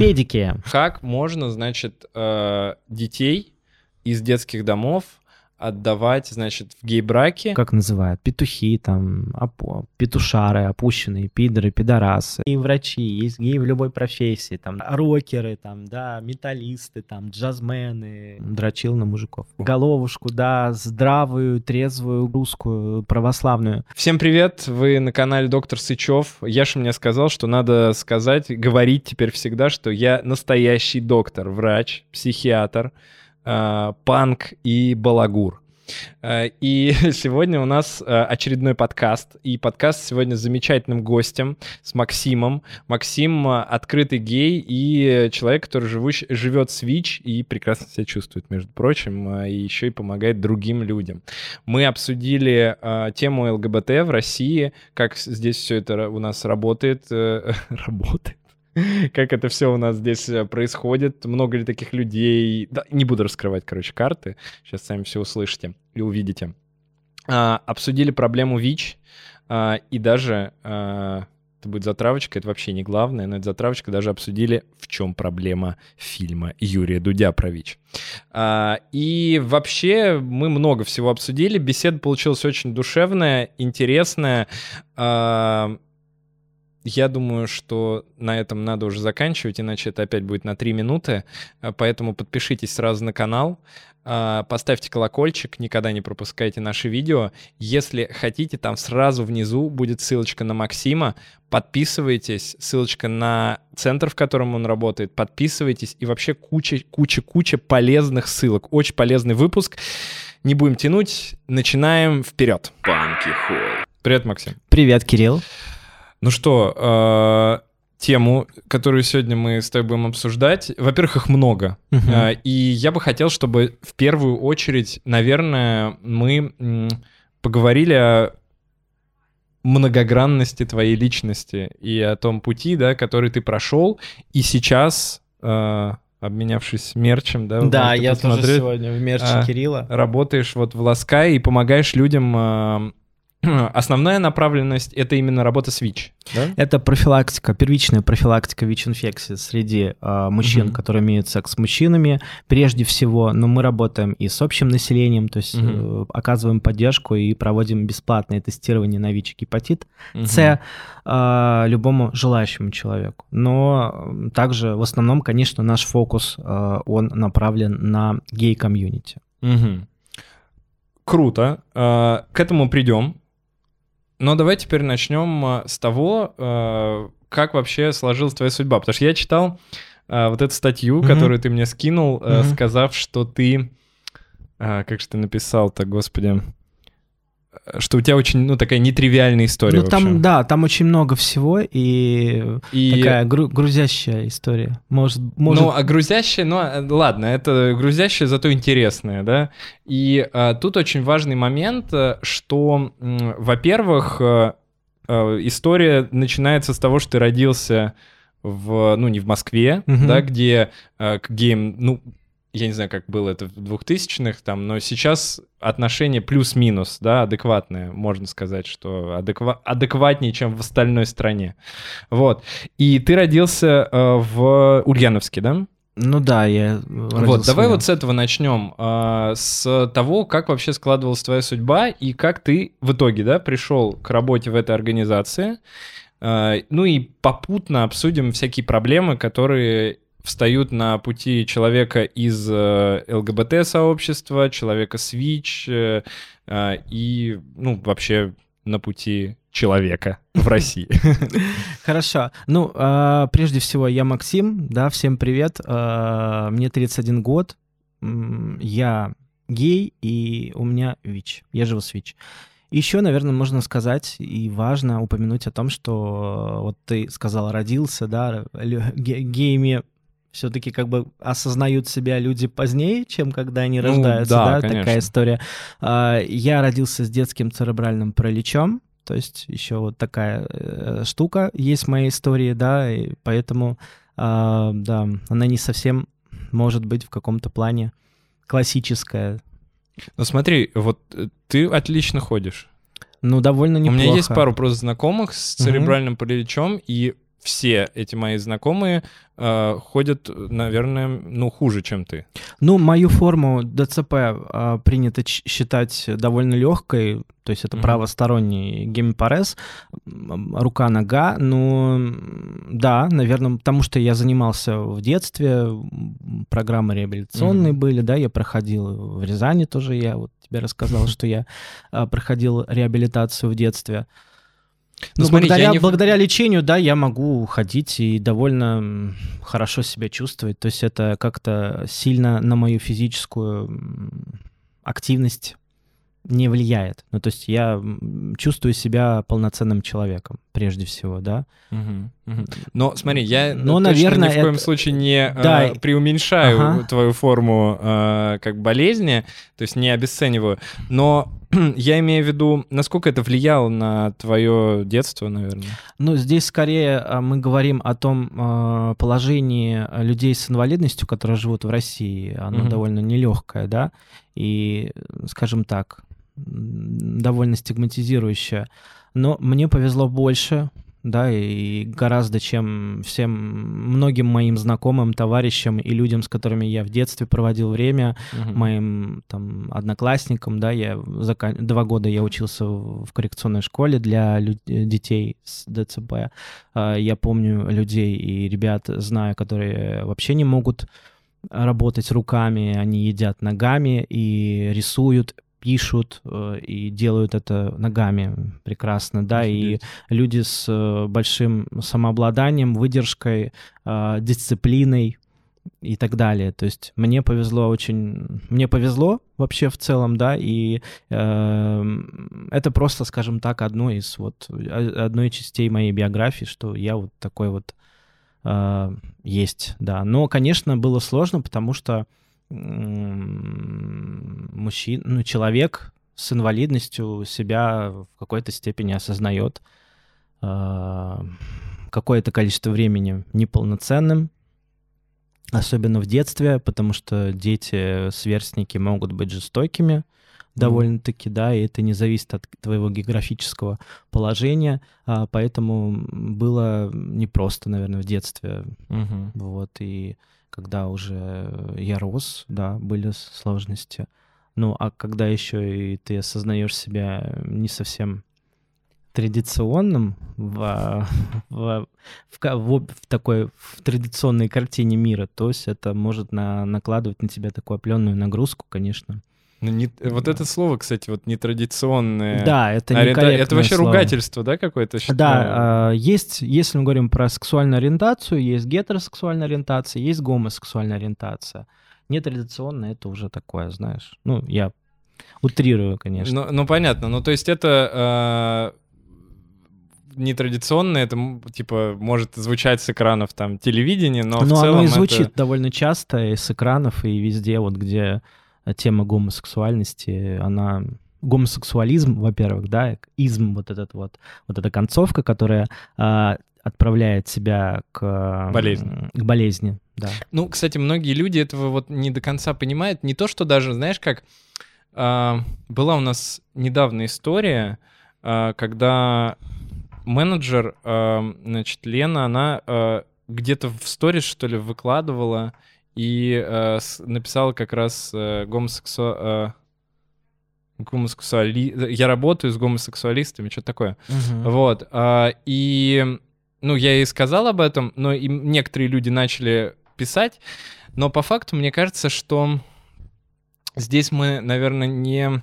Педики. Как можно, значит, э, детей из детских домов отдавать, значит, в гей-браки. Как называют? Петухи, там, опу- петушары, опущенные, пидоры, пидорасы. И врачи, есть геи в любой профессии, там, рокеры, там, да, металлисты, там, джазмены. Дрочил на мужиков. Головушку, да, здравую, трезвую, русскую, православную. Всем привет, вы на канале Доктор Сычев. Яша мне сказал, что надо сказать, говорить теперь всегда, что я настоящий доктор, врач, психиатр, панк и балагур. Э, И сегодня у нас э, очередной подкаст. И подкаст сегодня с замечательным гостем, с Максимом. Максим э, открытый гей и человек, который живущ- живет с ВИЧ и прекрасно себя чувствует, между прочим, э, и еще и помогает другим людям. Мы обсудили э, тему ЛГБТ в России, как здесь все это у нас работает. э, работает. Как это все у нас здесь э, происходит, много ли таких людей. Да, не буду раскрывать, короче, карты. Сейчас сами все услышите и увидите. А, обсудили проблему ВИЧ, а, и даже а, это будет затравочка, это вообще не главное, но это затравочка, даже обсудили, в чем проблема фильма Юрия Дудя про ВИЧ. А, и вообще мы много всего обсудили, беседа получилась очень душевная, интересная. А, я думаю, что на этом надо уже заканчивать, иначе это опять будет на 3 минуты. А, Поэтому подпишитесь сразу на канал, а, поставьте колокольчик, никогда не пропускайте наши видео. Если хотите, там сразу внизу будет ссылочка на Максима. Подписывайтесь, ссылочка на центр, в котором он работает. Подписывайтесь и вообще куча-куча-куча полезных ссылок. Очень полезный выпуск. Не будем тянуть, начинаем вперед. Панки Холл. Привет, Максим. Привет, Кирилл. Ну что, э, тему, которую сегодня мы с тобой будем обсуждать, во-первых, их много. Э, И я бы хотел, чтобы в первую очередь, наверное, мы поговорили о многогранности твоей личности и о том пути, да, который ты прошел, и сейчас, э, обменявшись мерчем, да, Да, я тоже сегодня в мерче А, Кирилла. работаешь вот в Ласкай и помогаешь людям. э, Основная направленность — это именно работа с ВИЧ, да? Это профилактика, первичная профилактика ВИЧ-инфекции среди э, мужчин, Мгм. которые имеют секс с мужчинами, прежде всего. Но мы работаем и с общим населением, то есть Мгм. э, оказываем поддержку и проводим бесплатное тестирование на ВИЧ и гепатит Мгм. С э, любому желающему человеку. Но также в основном, конечно, наш фокус, э, он направлен на гей-комьюнити. Мгм. Круто. К этому придем. Но давай теперь начнем э, с того, э, как вообще сложилась твоя судьба. Потому что я читал э, вот эту статью, Мгм. которую ты мне скинул, Мгм. сказав, что ты... Как же ты написал-то, господи? Э, Что у тебя очень, ну, такая нетривиальная история Ну, там, вообще. да, там очень много всего, и, И... такая гру- грузящая история. Может, может Ну, а грузящее, ну, а, ладно, это грузящее, зато интересное, да. И а, тут очень важный момент, э, что, во-первых, э, э, история начинается с того, что ты родился в, ну, не в Москве, Мгм. да, где э, гейм, ну, я не знаю, как было это в 2000-х, там, но сейчас отношение плюс-минус, да, адекватное, можно сказать, что адеква- адекватнее, чем в остальной стране. Вот. И ты родился э, в Ульяновске, да? Ну да, я вот, давай да. вот с этого начнем. а, с того, как вообще складывалась твоя судьба и как ты в итоге, да, пришел к работе в этой организации. А, ну и попутно обсудим всякие проблемы, которые встают на пути человека из э, ЛГБТ-сообщества, человека с ВИЧ э, а, и, ну, вообще на пути человека в России. Хорошо. Ну, а, прежде всего, я Максим, да, всем привет. А, мне 31 год, я гей, и у меня ВИЧ. Я живу с ВИЧ. Еще, наверное, можно сказать и важно упомянуть о том, что вот ты сказал, родился, да, геями все-таки как бы осознают себя люди позднее, чем когда они Ну, рождаются, да, да, конечно. такая история. А, Я родился с детским церебральным параличом, то есть еще вот такая э, штука есть в моей истории, да, и поэтому, а, да, она не совсем может быть в каком-то плане классическая. Ну смотри, вот э, ты отлично ходишь. Ну, довольно У неплохо. меня есть пару просто знакомых с церебральным параличом, и все эти мои знакомые э, ходят, наверное, ну, хуже, чем ты. Ну, мою форму ДЦП э, принято считать довольно легкой, то есть это mm-hmm. правосторонний гемипарез, рука-нога, ну, да, наверное, потому что я занимался в детстве, программы реабилитационные mm-hmm. были, да, я проходил в Рязани тоже, я вот тебе рассказал, что я э, проходил реабилитацию в детстве. Ну, смотри, благодаря, не... благодаря лечению, да, я могу ходить и довольно хорошо себя чувствовать. То есть это как-то сильно на мою физическую активность не влияет. Ну, то есть я чувствую себя полноценным человеком, прежде всего, да. Угу. Но смотри, я Но, точно наверное, ни в коем это... случае не да. э, преуменьшаю ага. твою форму э, как болезни, то есть не обесцениваю. Но я имею в виду, насколько это влияло на твое детство, наверное? Ну, здесь скорее а, мы говорим о том а, положении людей с инвалидностью, которые живут в России. Оно угу. довольно нелегкое, да, и, скажем так, довольно стигматизирующее. Но мне повезло больше, да, и гораздо чем всем многим моим знакомым, товарищам и людям, с которыми я в детстве проводил время, uh-huh. моим там одноклассникам, да, я за два года я учился в коррекционной школе для лю- детей с ДЦП. А, я помню людей и ребят, знаю, которые вообще не могут работать руками, они едят ногами и рисуют пишут э, и делают это ногами прекрасно, да, и люди с э, большим самообладанием, выдержкой, э, дисциплиной и так далее. То есть мне повезло очень, мне повезло вообще в целом, да, и э, это просто, скажем так, одно из вот одной из частей моей биографии, что я вот такой вот э, есть, да. Но, конечно, было сложно, потому что мужчина, ну, человек с инвалидностью себя в какой-то степени осознает э, какое-то количество времени неполноценным, особенно в детстве, потому что дети, сверстники могут быть жестокими довольно-таки, да, и это не зависит от твоего географического положения, а, поэтому было непросто, наверное, в детстве, mm-hmm. вот, и когда уже я рос, да, были сложности. Ну, а когда еще и ты осознаешь себя не совсем традиционным в, в, в, в, в такой в традиционной картине мира, то есть это может на, накладывать на тебя такую определенную нагрузку, конечно. Ну, не, вот это слово, кстати, вот нетрадиционное. Да, это ориента... Это вообще слово. ругательство, да, какое-то? Да, э, есть, если мы говорим про сексуальную ориентацию, есть гетеросексуальная ориентация, есть гомосексуальная ориентация. Нетрадиционное — это уже такое, знаешь. Ну, я утрирую, конечно. Ну, ну понятно. Ну, то есть это э, нетрадиционно, это типа может звучать с экранов там телевидения, но, но в целом оно и звучит это... довольно часто и с экранов, и везде, вот где тема гомосексуальности, она гомосексуализм, во-первых, да, изм, вот этот вот, вот эта концовка, которая а, отправляет себя к болезни. к болезни, да. Ну, кстати, многие люди этого вот не до конца понимают. Не то, что даже, знаешь, как а, была у нас недавно история, а, когда менеджер, а, значит, Лена, она а, где-то в сторис, что ли, выкладывала и э, с, написал как раз э, гомосексу... э, гомосексуали... Я работаю с гомосексуалистами, что-то такое. Uh-huh. Вот. Э, и, ну, я ей сказал об этом, но и некоторые люди начали писать, но по факту мне кажется, что здесь мы, наверное, не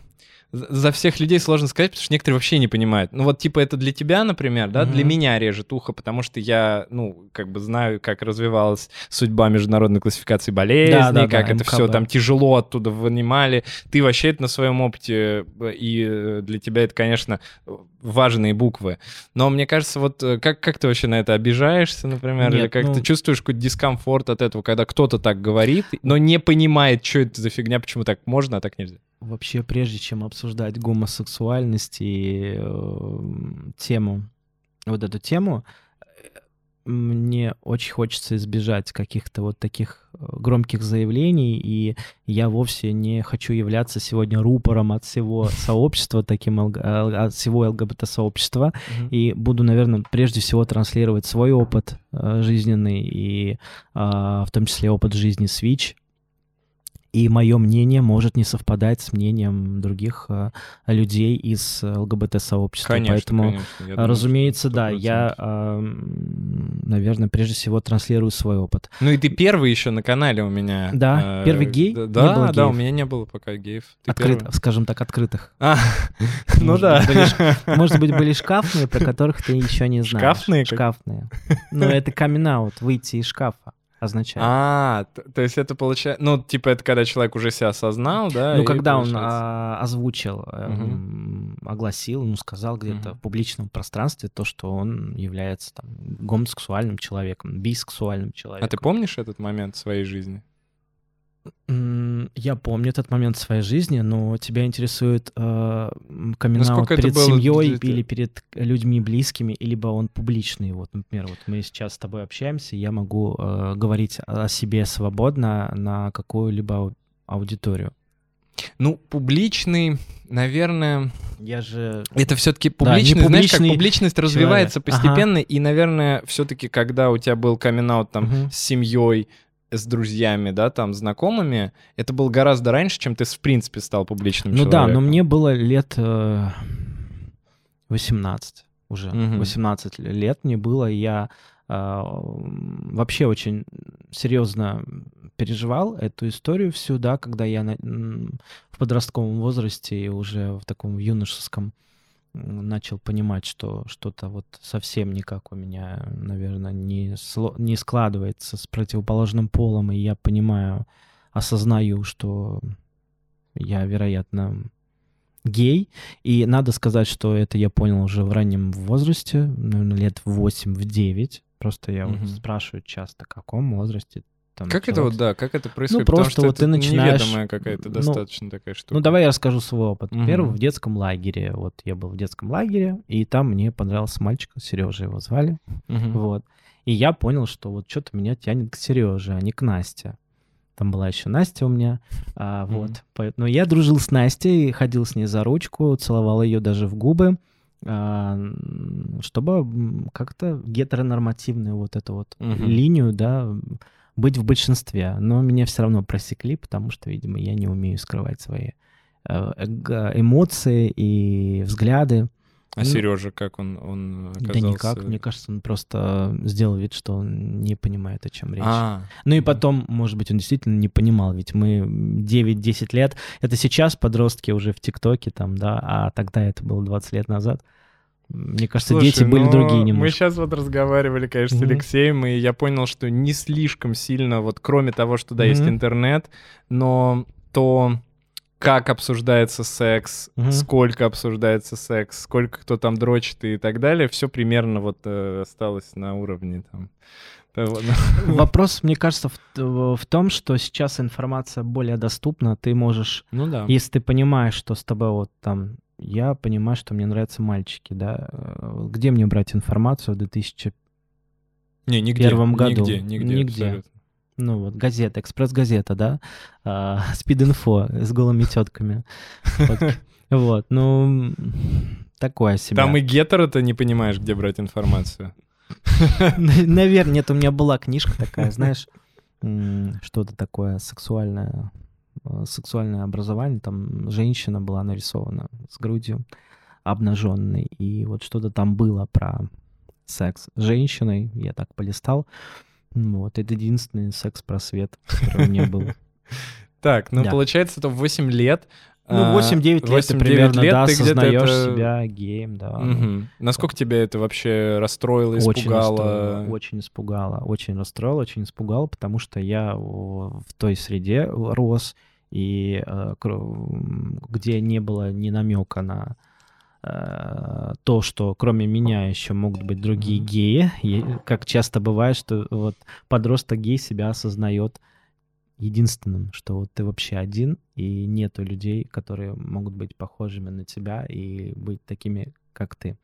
за всех людей сложно сказать, потому что некоторые вообще не понимают. Ну вот типа это для тебя, например, да, mm-hmm. для меня режет ухо, потому что я, ну, как бы знаю, как развивалась судьба международной классификации болезней, да, да, как да, это МКБ. все там тяжело оттуда вынимали. Ты вообще это на своем опыте, э, и э, для тебя это, конечно, важные буквы. Но мне кажется, вот э, как, как ты вообще на это обижаешься, например, Нет, или как ну... ты чувствуешь какой-то дискомфорт от этого, когда кто-то так говорит, но не понимает, что это за фигня, почему так можно, а так нельзя? Вообще прежде чем обсуждать гомосексуальность и э, тему, вот эту тему, мне очень хочется избежать каких-то вот таких громких заявлений, и я вовсе не хочу являться сегодня рупором от всего сообщества, таким от всего ЛГБТ-сообщества, mm-hmm. и буду, наверное, прежде всего транслировать свой опыт жизненный, и в том числе опыт жизни Switch, и мое мнение может не совпадать с мнением других э, людей из ЛГБТ-сообщества. Конечно, Поэтому, конечно. Думаю, разумеется, да, я, э, наверное, прежде всего транслирую свой опыт. Ну и ты первый еще на канале у меня. Да, э, первый гей? Да, да, да, у меня не было пока геев. Ты Открыт, первый? скажем так, открытых. А, ну да. может быть, были шкафные, про которых ты еще не знаешь. Шкафные? Шкафные. Ну, это камин выйти из шкафа означает. А, то есть это получается, ну, типа это когда человек уже себя осознал, да? Ну, когда получается... он а, озвучил, угу. огласил, ну, сказал где-то угу. в публичном пространстве то, что он является там гомосексуальным человеком, бисексуальным человеком. А ты помнишь этот момент в своей жизни? Я помню этот момент своей жизни, но тебя интересует э, камин перед семьей или перед людьми близкими, либо он публичный. Вот, например, вот мы сейчас с тобой общаемся, я могу э, говорить о себе свободно на какую-либо аудиторию. Ну, публичный, наверное... Я же... Это все-таки публичный, да, знаешь, как публичность развивается человек. постепенно, ага. и, наверное, все-таки, когда у тебя был камин там угу. с семьей, с друзьями, да, там, знакомыми, это было гораздо раньше, чем ты, в принципе, стал публичным ну человеком. Ну да, но мне было лет э, 18 уже. Угу. 18 лет мне было, и я э, вообще очень серьезно переживал эту историю всю, да, когда я на, в подростковом возрасте и уже в таком юношеском начал понимать, что что-то вот совсем никак у меня, наверное, не, не складывается с противоположным полом, и я понимаю, осознаю, что я, вероятно, гей. И надо сказать, что это я понял уже в раннем возрасте, наверное, лет в 8-9. Просто я угу. вот спрашиваю часто, в каком возрасте там, как это вот, да, как это происходит? Ну, просто Потому вот ты начинаешь... неведомая какая-то достаточно ну, такая штука. Ну, давай я расскажу свой опыт. Угу. Первый в детском лагере. Вот я был в детском лагере, и там мне понравился мальчик, Сережа его звали. Угу. Вот. И я понял, что вот что-то меня тянет к Сереже, а не к Насте. Там была еще Настя у меня. А, Вот. Поэтому я дружил с Настей, ходил с ней за ручку, целовал ее даже в губы, а, чтобы как-то гетеронормативную вот эту вот mm линию, да, быть в большинстве, но меня все равно просекли, потому что, видимо, я не умею скрывать свои э, эмоции и взгляды. А ну, Сережа, как он, он оказался? Да никак, мне кажется, он просто сделал вид, что он не понимает, о чем речь. А, ну и потом, может быть, он действительно не понимал, ведь мы 9-10 лет, это сейчас подростки уже в ТикТоке там, да, а тогда это было 20 лет назад. Мне кажется, Слушай, дети были ну, другие немножко. Мы сейчас вот разговаривали, конечно, mm-hmm. с Алексеем, и я понял, что не слишком сильно, вот кроме того, что да, mm-hmm. есть интернет, но то, как обсуждается секс, mm-hmm. сколько обсуждается секс, сколько кто там дрочит и так далее, все примерно вот э, осталось на уровне там. Вопрос, мне кажется, в, в том, что сейчас информация более доступна, ты можешь, ну да. если ты понимаешь, что с тобой вот там я понимаю, что мне нравятся мальчики, да. Э, где мне брать информацию в 2001 не, нигде, году? Нигде, нигде, нигде. Абсолютно. Ну вот, газета, экспресс-газета, да, спид-инфо с голыми тетками. Вот, ну, такое себе. Там и гетеро ты не понимаешь, где брать информацию. Наверное, нет, у меня была книжка такая, знаешь, что-то такое сексуальное, сексуальное образование, там женщина была нарисована с грудью обнаженной, и вот что-то там было про секс с женщиной, я так полистал. Вот, это единственный секс-просвет, который у меня был. Так, ну, получается, это в 8 лет ну, 8-9 лет 8 ты примерно, лет да, ты осознаешь это... себя геем, да. Угу. Насколько да. тебя это вообще расстроило, испугало? Очень расстроило, очень испугало, очень расстроило, очень испугало, потому что я в той среде рос, и э, где не было ни намека на э, то, что кроме меня еще могут быть другие геи, и, как часто бывает, что вот подросток гей себя осознает единственным, что вот ты вообще один, и нету людей, которые могут быть похожими на тебя и быть такими, как ты.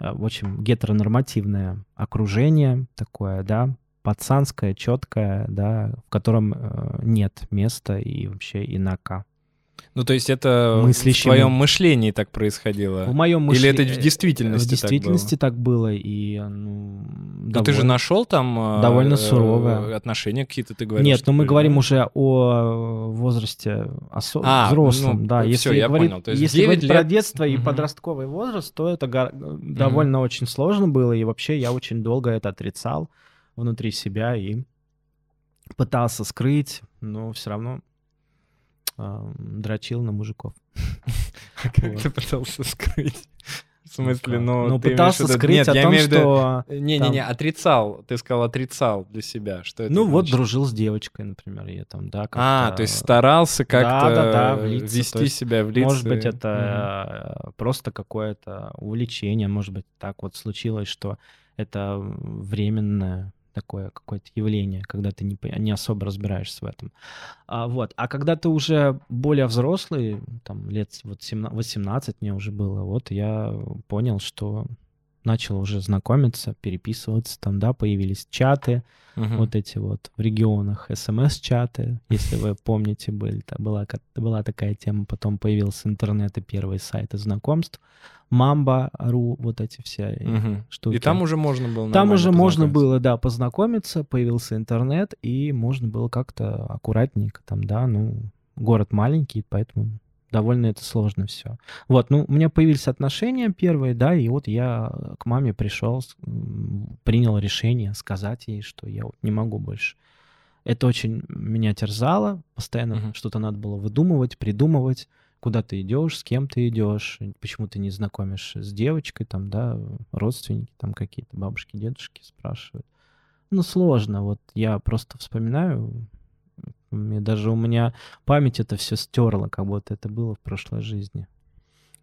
Э, в общем, гетеронормативное окружение такое, да, пацанское, четкое, да, в котором э, нет места и вообще инака. Ну, то есть это Мыслящим- в твоем мышлении так происходило? В моем Или это в действительности В действительности так было, и ну, Ну, ты же довольно- нашел там э, довольно э, суровое. отношения какие-то, ты говоришь? Нет, но мы что говорим были? уже о возрасте осо- А, взрослом, ну, да. Если я говорить, понял. То есть если 9 говорить про лет- детство и Мгм. подростковый возраст, то это гор- довольно очень сложно было, и вообще я очень долго это отрицал внутри себя и пытался скрыть, но все равно дрочил на мужиков. Как Вот. ты пытался скрыть? В смысле, как? ну... Ну, пытался виду- скрыть Нет, о я том, что... Не-не-не, отрицал. Ты сказал, отрицал для себя. Что это Ну вот значит? дружил с девочкой, например, я там, да. А, как-то- то есть старался как-то Да-да-да, влиться, вести то есть, себя в лица. Может быть, это э, просто какое-то увлечение, может быть, так вот случилось, что это временное такое какое-то явление, когда ты не, не особо разбираешься в этом. А, вот. а когда ты уже более взрослый, там лет вот 17, 18 мне уже было, вот я понял, что начал уже знакомиться, переписываться, там, да, появились чаты, Мгм. вот эти вот в регионах смс-чаты, если вы помните, были, та- была, была такая тема, потом появился интернет и первые сайты знакомств, Мамба.ру, вот эти все Мгм. штуки. И там уже можно было Там уже можно было, да, познакомиться, появился интернет, и можно было как-то аккуратненько там, да, ну, город маленький, поэтому довольно это сложно все. Вот, ну, у меня появились отношения первые, да, и вот я к маме пришел, принял решение сказать ей, что я вот не могу больше. Это очень меня терзало, постоянно Мгм. что-то надо было выдумывать, придумывать, куда ты идешь, с кем ты идешь, почему ты не знакомишь с девочкой, там, да, родственники, там какие-то бабушки, дедушки спрашивают. Ну, сложно, вот я просто вспоминаю, мне даже у меня память это все стерла, как будто это было в прошлой жизни.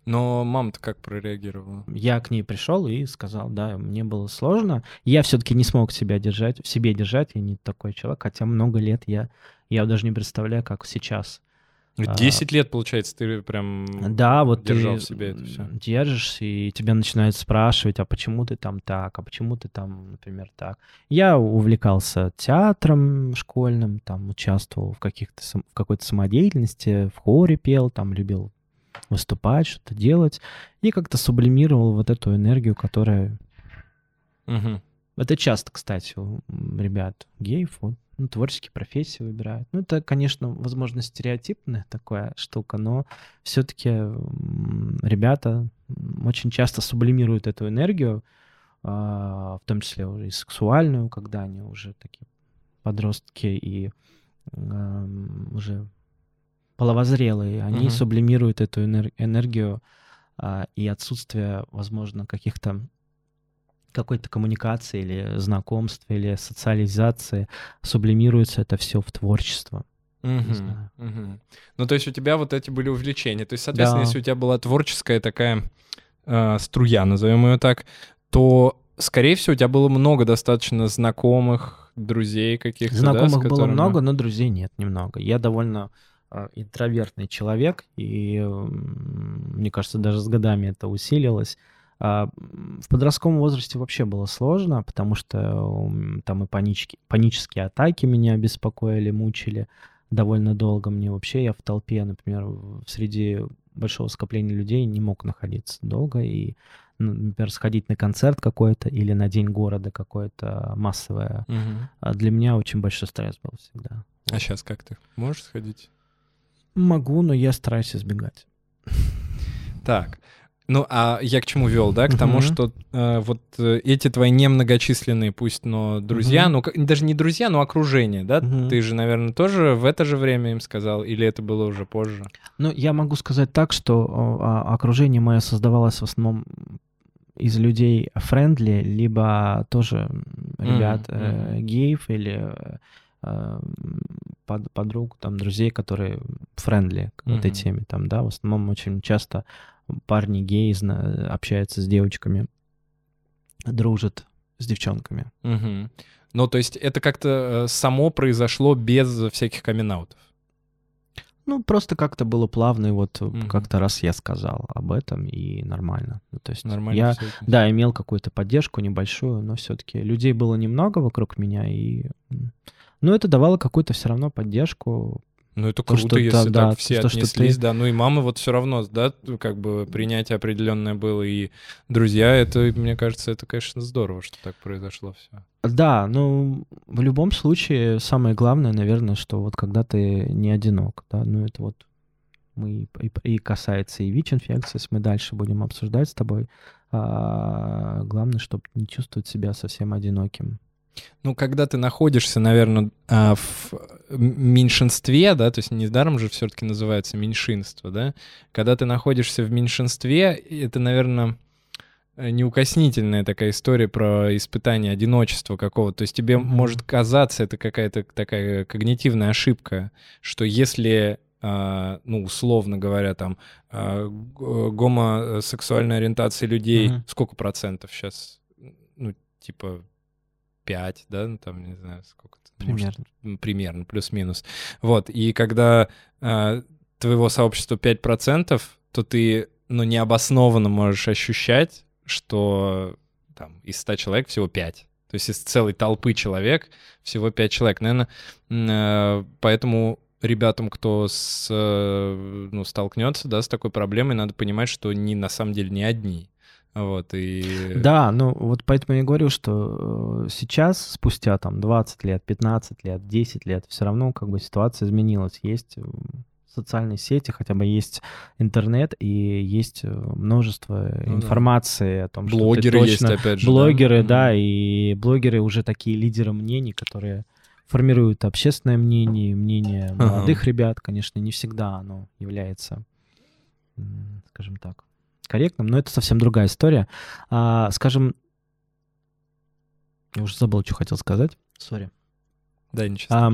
Но мама-то как прореагировала? Я к ней пришел и сказал, да, мне было сложно. Я все-таки не смог себя держать, в себе держать, я не такой человек, хотя много лет я, я даже не представляю, как сейчас. А. 10 лет, получается, ты прям Да, вот держал ты в себе это все. держишься, и тебя начинают спрашивать, а почему ты там так, а почему ты там, например, так. Я увлекался театром школьным, там участвовал в каких-то в какой-то самодеятельности, в хоре пел, там любил выступать, что-то делать, и как-то сублимировал вот эту энергию, которая... Это часто, кстати, у ребят геев, вот, ну, творческие профессии выбирают. Ну, это, конечно, возможно, стереотипная такая штука, но все-таки ребята очень часто сублимируют эту энергию, а, в том числе уже и сексуальную, когда они уже такие подростки и уже половозрелые, они Мгм. сублимируют эту энер- энергию а, и отсутствие, возможно, каких-то какой-то коммуникации или знакомства или социализации сублимируется это все в творчество. Знаю. мгм. Ну, то есть у тебя вот эти были увлечения. То есть, соответственно, Да. если у тебя была творческая такая э, струя, назовем ее так, то, скорее всего, у тебя было много достаточно знакомых, друзей каких-то, да, Знакомых было которыми- много, но друзей нет немного. Я довольно а, интровертный человек, и мне кажется, даже с годами это усилилось. А, В подростковом возрасте вообще было сложно, потому что там и панические, панические атаки меня беспокоили, мучили довольно долго. Мне вообще, я в толпе, например, среди большого скопления людей не мог находиться долго, и, ну, например, сходить на концерт какой-то или на день города какое-то массовое а для меня очень большой стресс был всегда. А сейчас как ты? Можешь сходить? Могу, но я стараюсь избегать. Так. Ну, а я к чему вел, да? К тому, Мгм. что э, вот э, эти твои немногочисленные, пусть, но друзья, Мгм. ну, даже не друзья, но окружение, да? Мгм. Ты же, наверное, тоже в это же время им сказал, или это было уже позже? Ну, я могу сказать так, что а, окружение мое создавалось в основном из людей friendly, либо тоже ребят э, геев или э, э, под- подруг, там, друзей, которые friendly к этой Мгм. теме. Там, да, в основном очень часто парни геи зна- общаются с девочками, дружат с девчонками. Мгм. Ну, то есть это как-то э, само произошло без всяких coming Ну, просто как-то было плавно, и вот Мгм. как-то раз я сказал об этом, и нормально. Ну, то есть Нормально я, да, имел какую-то поддержку небольшую, но все-таки людей было немного вокруг меня, и... Ну, это давало какую-то все равно поддержку. Ну, это То, круто, что если да, так все то, отнеслись, ты- да. Ну и мамы вот все равно, да, как бы принятие определенное было, и друзья, это, мне кажется, это, конечно, здорово, что так произошло все. Да, ну, в любом случае, самое главное, наверное, что вот когда ты не одинок, да, ну, это вот мы и, и касается и ВИЧ-инфекции, мы дальше будем обсуждать с тобой, а, главное, чтобы не чувствовать себя совсем одиноким. Ну, когда ты находишься, наверное, в м- меньшинстве, да, то есть недаром же все-таки называется меньшинство, да, когда ты находишься в меньшинстве, это, наверное, неукоснительная такая история про испытание одиночества какого-то. То есть тебе Мгм. может казаться, это какая-то такая когнитивная ошибка, что если а, ну, условно говоря, там, а, г- гомосексуальной ориентации людей, Мгм. сколько процентов сейчас? Ну, типа 5, да, ну, там, не знаю, сколько это. может, Примерно. примерно, плюс-минус. Вот, и когда а, твоего сообщества 5%, то ты, ну, необоснованно можешь ощущать, что там из 100 человек всего 5. То есть из целой толпы человек всего 5 человек. Наверное, поэтому ребятам, кто с, э, ну, столкнется да, с такой проблемой, надо понимать, что они на самом деле не одни. Вот, и... Да, ну вот поэтому я говорю, что э, сейчас, спустя там 20 лет, 15 лет, 10 лет, все равно как бы ситуация изменилась. Есть м, социальные сети, хотя бы есть интернет и есть э, множество Ну да. информации о том, что Блогеры ты есть, точно... опять же. да? Блогеры, да, Мгм. и блогеры уже такие лидеры мнений, которые формируют общественное мнение, мнение Ага. молодых ребят. Конечно, не всегда оно является, скажем так, корректным, но это совсем другая история. А, скажем, я уже забыл, что хотел сказать. Сори. Да, ничего А,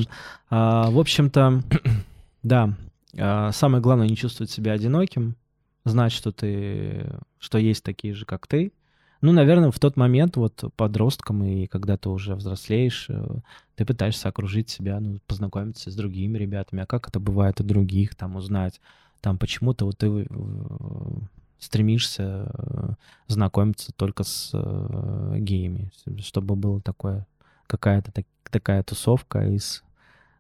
а, в общем-то, да, а, самое главное не чувствовать себя одиноким, знать, что ты, что есть такие же, как ты. Ну, наверное, в тот момент, вот подростком, и когда ты уже взрослеешь, э, ты пытаешься окружить себя, ну, познакомиться с другими ребятами, а как это бывает у других, там, узнать, там, почему-то вот ты стремишься э, знакомиться только с э, геями, чтобы было такое, какая-то так- такая тусовка из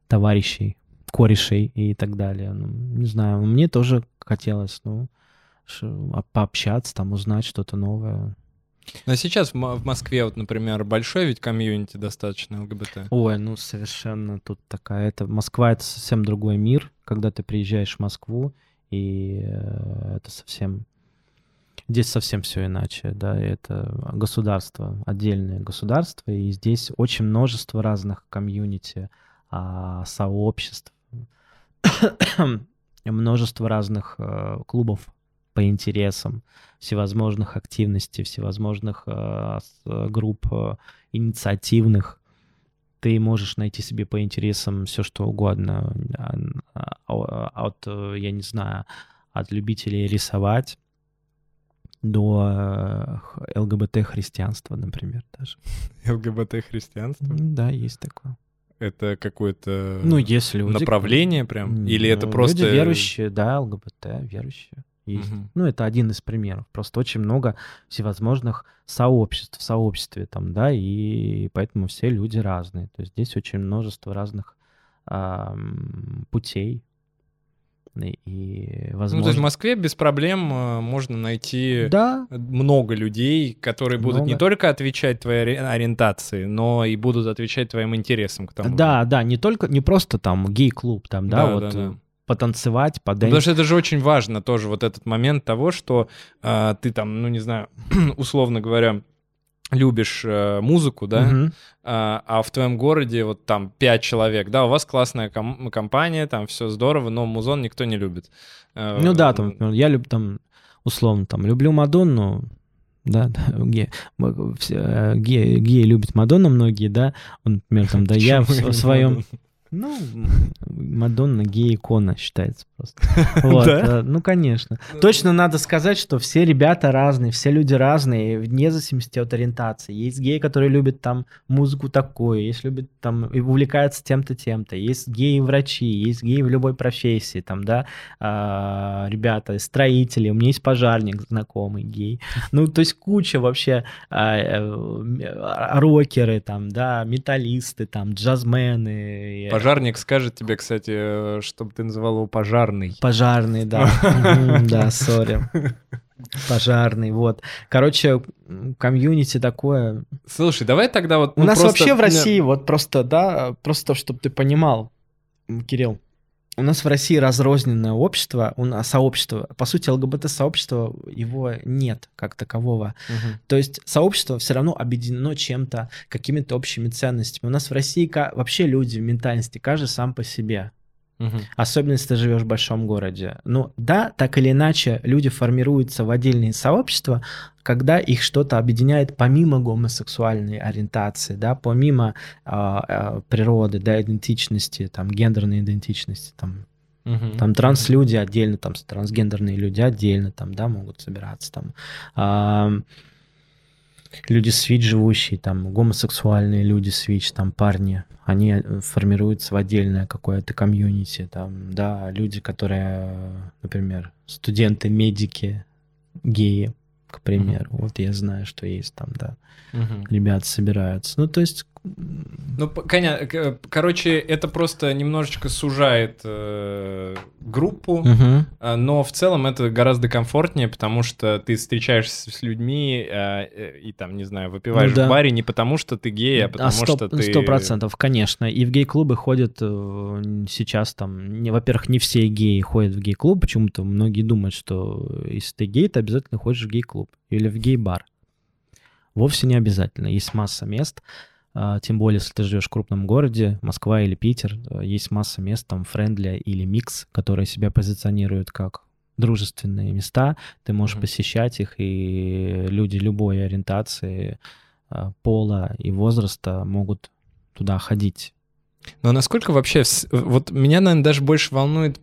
товарищей, корешей и так далее. Ну, не знаю, мне тоже хотелось, ну, а- пообщаться, там, узнать что-то новое. Но сейчас в Мо- в Москве, вот, например, большой ведь комьюнити достаточно ЛГБТ. Ой, ну совершенно тут такая... Это Москва — это совсем другой мир, когда ты приезжаешь в Москву, и э, это совсем... Здесь совсем все иначе, да, это государство, отдельное государство, и здесь очень множество разных комьюнити, а, сообществ, множество разных э, клубов по интересам, всевозможных активностей, всевозможных э, с- групп э, инициативных. Ты можешь найти себе по интересам все, что угодно. А- а- От, э, я не знаю, от любителей рисовать до э, ЛГБТ-христианства, например, даже. ЛГБТ-христианство? Да, есть такое. Это какое-то Ну, есть люди... направление прям? Или это Ну, просто... Люди верующие, да, ЛГБТ, верующие. Есть. Мгм. Ну, это один из примеров. Просто очень много всевозможных сообществ в сообществе там, да, и поэтому все люди разные. То есть здесь очень множество разных ам, путей. И, и Ну, возможно... то есть в Москве без проблем э, можно найти Да, много людей, которые будут не Много. только отвечать твоей ори- ориентации, но и будут отвечать твоим интересам к тому. же. да, да, не только, не просто там гей-клуб, там, да, Да, вот да, да. э, потанцевать, Ну, Потому подэнсить. что это же очень важно тоже, вот этот момент того, что а, ты там, ну не знаю, условно говоря, любишь э, музыку, да, Мгм. а, а в твоем городе вот там пять человек, да, у вас классная ком- компания, там все здорово, но музон никто не любит. Э, Ну да, там, я люблю там, условно, там, люблю Мадонну, да, ге- э, геи, геи любят Мадонну многие, да, он, например, там, да, я в, в своем? Ну, Мадонна гей-икона считается просто. Вот, Да? э, Ну, конечно. Точно надо сказать, что все ребята разные, все люди разные, вне зависимости от ориентации. Есть геи, которые любят там музыку такую, есть любят там и увлекаются тем-то, тем-то. Есть геи-врачи, есть геи в любой профессии, там, да, а, ребята, строители, у меня есть пожарник знакомый гей. Ну, то есть куча вообще а, э, рокеры, там, да, металлисты, там, джазмены. Пожарник скажет тебе, кстати, э, чтобы ты называл его пожарный. Пожарный, да. Да, сори. Пожарный, вот. Короче, комьюнити такое. Слушай, давай тогда вот... У нас вообще в России, вот просто, да, просто чтобы ты понимал, Кирилл, у нас в России разрозненное общество, у нас сообщество, по сути, ЛГБТ-сообщество, его нет как такового. Мгм. То есть сообщество все равно объединено чем-то, какими-то общими ценностями. У нас в России вообще люди в ментальности, каждый сам по себе. Мгм. Особенно, если ты живешь в большом городе. Ну да, так или иначе, люди формируются в отдельные сообщества, когда их что-то объединяет помимо гомосексуальной ориентации, да, помимо а, природы, да, идентичности, там, гендерной идентичности, там, Мгм. там транслюди отдельно, там трансгендерные люди отдельно, там, да, могут собираться, там. А, люди свич живущие, там, гомосексуальные люди свич, там, парни, они э, формируются в отдельное какое-то комьюнити, там, да, люди, которые, э, например, студенты, медики, геи, к примеру, вот я знаю, что есть там, да, Мгм. ребята собираются. Ну, то есть, Ну, коня- короче, это просто немножечко сужает э, группу, а, но в целом это гораздо комфортнее, потому что ты встречаешься с людьми э, э, и там, не знаю, выпиваешь Ну да. в баре не потому, что ты гей, а потому сто- что ты... Сто процентов, конечно. И в гей-клубы ходят э, сейчас там, не, во-первых, не все геи ходят в гей-клуб, почему-то многие думают, что если ты гей, ты обязательно ходишь в гей-клуб или в гей-бар. Вовсе не обязательно. Есть масса мест, а, тем более, если ты живешь в крупном городе, Москва или Питер, э, есть масса мест, там, friendly или микс, которые себя позиционируют как дружественные места, ты можешь Мгм. посещать их, и люди любой ориентации, а, пола и возраста могут туда ходить. Но насколько вообще... Вот меня, наверное, даже больше волнует,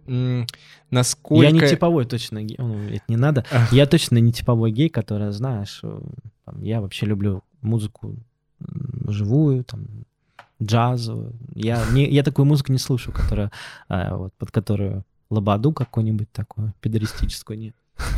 насколько... Я не типовой точно гей, ну, это не надо. А. Я точно не типовой гей, который, знаешь, э, я вообще люблю музыку живую, там, джазовую. Я, не, я такую музыку не слушаю, которая, а, вот, под которую лободу какую-нибудь такую, педористическую, нет.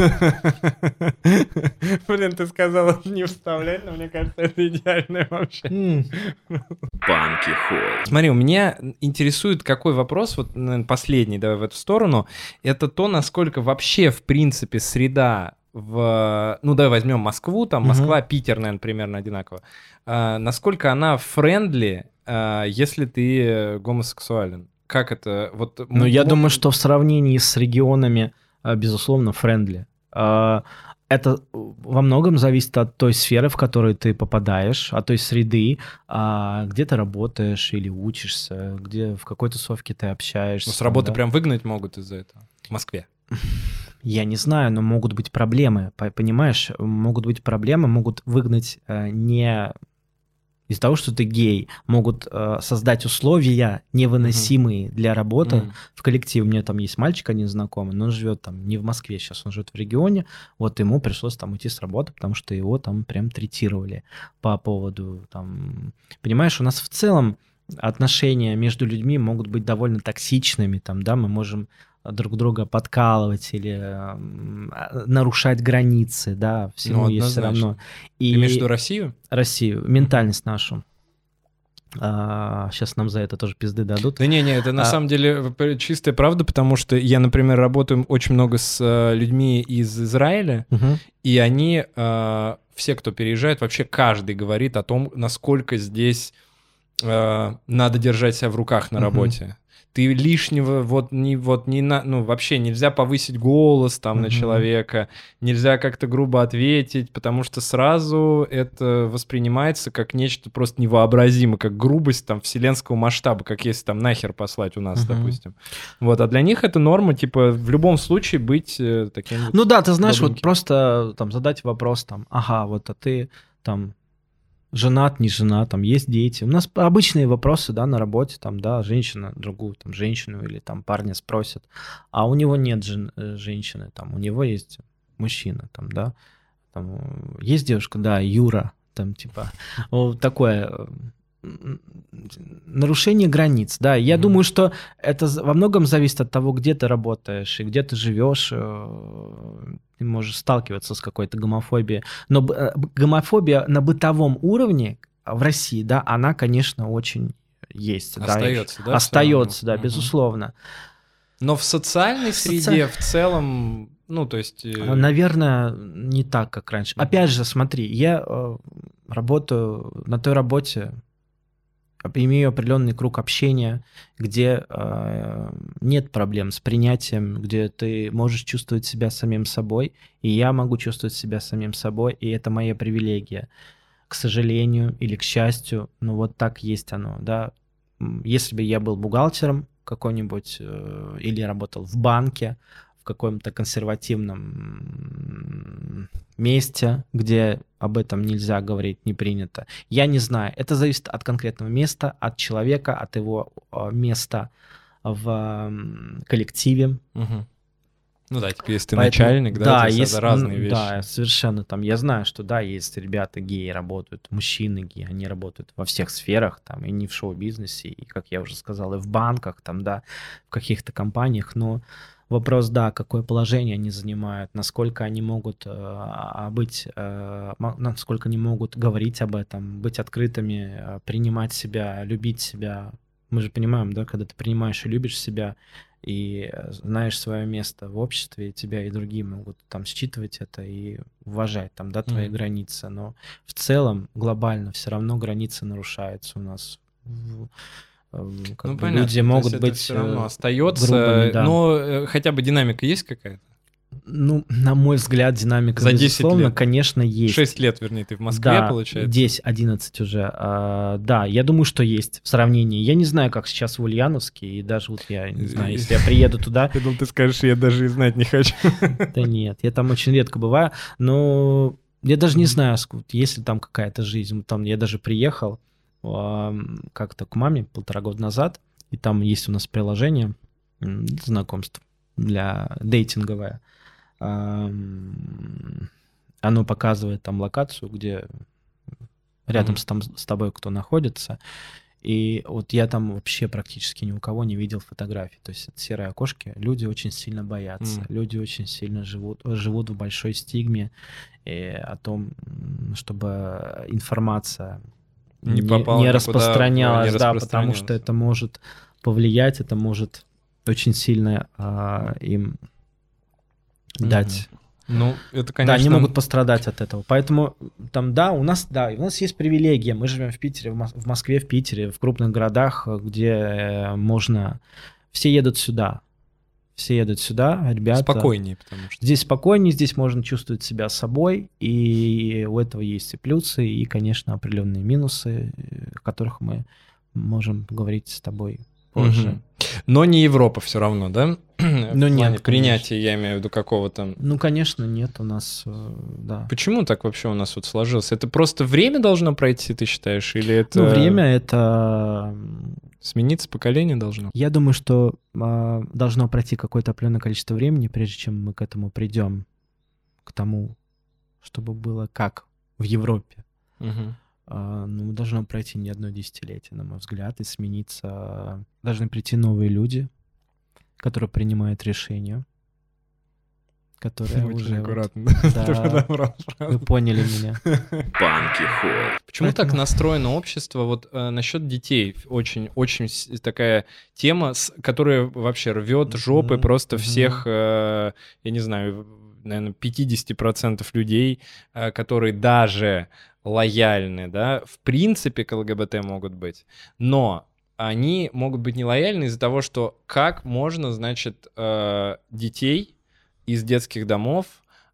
Блин, ты сказал не вставлять, но мне кажется, это идеально вообще. Панки Хой. Смотри, у меня интересует какой вопрос, вот наверное, последний, давай в эту сторону, это то, насколько вообще, в принципе, среда в... Ну, давай возьмем Москву, там. Москва, Питер, наверное, примерно одинаково. А, насколько она friendly, а, если ты гомосексуален? Как это? Вот, Ну, м- я думаю, что в сравнении с регионами, а, безусловно, friendly. А, Это во многом зависит от той сферы, в которую ты попадаешь, от той среды, а, где ты работаешь или учишься, где в какой тусовке ты общаешься. Ну, с работы да. прям выгнать могут из-за этого. В Москве. Я не знаю, но могут быть проблемы, по- понимаешь? Могут быть проблемы, могут выгнать э, не из-за того, что ты гей, могут э, создать условия невыносимые для работы М. в коллективе. У меня там есть мальчик один знакомый, но он живет там не в Москве сейчас, он живет в регионе. Вот ему пришлось там уйти с работы, потому что его там прям третировали по поводу там... Понимаешь, у нас в целом отношения между людьми могут быть довольно токсичными, там, да, мы можем друг друга подкалывать или а, нарушать границы, да, всему Ну, есть все равно. Ты И в виду Россию? Россию, ментальность нашу. сейчас нам за это тоже пизды дадут. Да не-не, это на А- самом деле э, чистая правда, потому что я, например, работаю очень много с э, людьми из Израиля, Мгм. и они, э, все, кто переезжает, вообще каждый говорит о том, насколько здесь э, надо держать себя в руках на работе. Ты лишнего вот не вот не на ну вообще нельзя повысить голос там на Мгм. человека, нельзя как-то грубо ответить, потому что сразу это воспринимается как нечто просто невообразимое, как грубость там вселенского масштаба, как если там нахер послать у нас, Мгм. допустим. Вот, а для них это норма, типа в любом случае быть э, таким. вот. Ну да, ты знаешь, вот Добренький. просто там задать вопрос там, ага, вот а ты там женат, не женат, там есть дети. У нас обычные вопросы, да, на работе, там, да, женщина другую, там, женщину или там парня спросят, а у него нет жен, э, женщины, там, у него есть мужчина, там, да, там, есть девушка, да, Юра, там, типа, вот такое нарушение границ, да. Я mm-hmm. думаю, что это во многом зависит от того, где ты работаешь и где ты живешь. Э, можешь сталкиваться с какой-то гомофобией. Но э, гомофобия на бытовом уровне в России, да, она, конечно, очень есть. Остается, да? да Остается, да, безусловно. Но в социальной среде в целом, ну, то есть... Э, Наверное, не так, как раньше. Опять же, смотри, я работаю на той работе, имею определенный круг общения, где э, нет проблем с принятием, где ты можешь чувствовать себя самим собой, и я могу чувствовать себя самим собой, и это моя привилегия. К сожалению или к счастью, ну вот так есть оно, да. Если бы я был бухгалтером какой-нибудь э, или работал в банке, в каком-то консервативном месте, где об этом нельзя говорить, не принято. Я не знаю. Это зависит от конкретного места, от человека, от его а, места в коллективе. Угу. Ну да, типа, если ты Поэтому, начальник, да, да есть разные вещи. Да, совершенно. Там я знаю, что да, есть ребята геи работают, мужчины геи, они работают во всех сферах, там, и не в шоу-бизнесе, и, как я уже сказал, и в банках, там, да, в каких-то компаниях, но Вопрос, да, какое положение они занимают, насколько они могут э, быть, э, насколько они могут говорить об этом, быть открытыми, э, принимать себя, любить себя. Мы же понимаем, да, когда ты принимаешь и любишь себя, и знаешь свое место в обществе, и тебя и другие могут там считывать это и уважать там, да, твои mm-hmm. границы. Но в целом, глобально, все равно границы нарушаются у нас. Эм, как ну, бы понятно. люди могут быть все равно э, остается, грубыми, да. но э, хотя бы динамика есть какая-то? Ну, на мой взгляд, динамика, За 10 безусловно, лет. конечно, есть. 6 лет, вернее, ты в Москве, да, получается? 10, 11 уже. А, да, я думаю, что есть в сравнении. Я не знаю, как сейчас в Ульяновске, и даже вот я не знаю, если я приеду туда... Я думал, ты скажешь, я даже и знать не хочу. Да нет, я там очень редко бываю, но я даже не знаю, есть ли там какая-то жизнь. Там я даже приехал, как-то к маме полтора года назад, и там есть у нас приложение знакомств для дейтинговое. Оно показывает там локацию, где рядом mm-hmm. с, там, с тобой кто находится. И вот я там вообще практически ни у кого не видел фотографий. То есть это серые окошки. Люди очень сильно боятся. Mm. Люди очень сильно живут, живут в большой стигме и о том, чтобы информация не, попал не распространялось, не да, потому что это может повлиять, это может очень сильно а, им mm-hmm. дать. Ну, это, конечно... Да, они могут пострадать от этого. Поэтому там, да, у нас, да, у нас есть привилегия. Мы живем в Питере, в Москве, в Питере, в крупных городах, где э, можно... Все едут сюда все едут сюда, ребята. Спокойнее, потому что. Здесь спокойнее, здесь можно чувствовать себя собой, и у этого есть и плюсы, и, конечно, определенные минусы, о которых мы можем говорить с тобой Угу. Но не Европа все равно, да? Ну нет, принятия, я имею в виду какого-то. Ну конечно нет у нас, э, да. Почему так вообще у нас вот сложилось? Это просто время должно пройти, ты считаешь, или это? Ну время это Смениться поколение должно? Я думаю, что э, должно пройти какое-то определенное количество времени, прежде чем мы к этому придем, к тому, чтобы было как в Европе. Угу. Э, ну, должно пройти не одно десятилетие, на мой взгляд, и смениться. Должны прийти новые люди, которые принимают решения которая Очень уже... аккуратно. Вот, да, вы поняли меня. Панки ход. Почему Поэтому... так настроено общество? Вот э, насчет детей очень, очень такая тема, с, которая вообще рвет жопы mm-hmm. просто mm-hmm. всех, э, я не знаю, наверное, 50% людей, э, которые даже лояльны, да, в принципе к ЛГБТ могут быть, но они могут быть нелояльны из-за того, что как можно, значит, э, детей из детских домов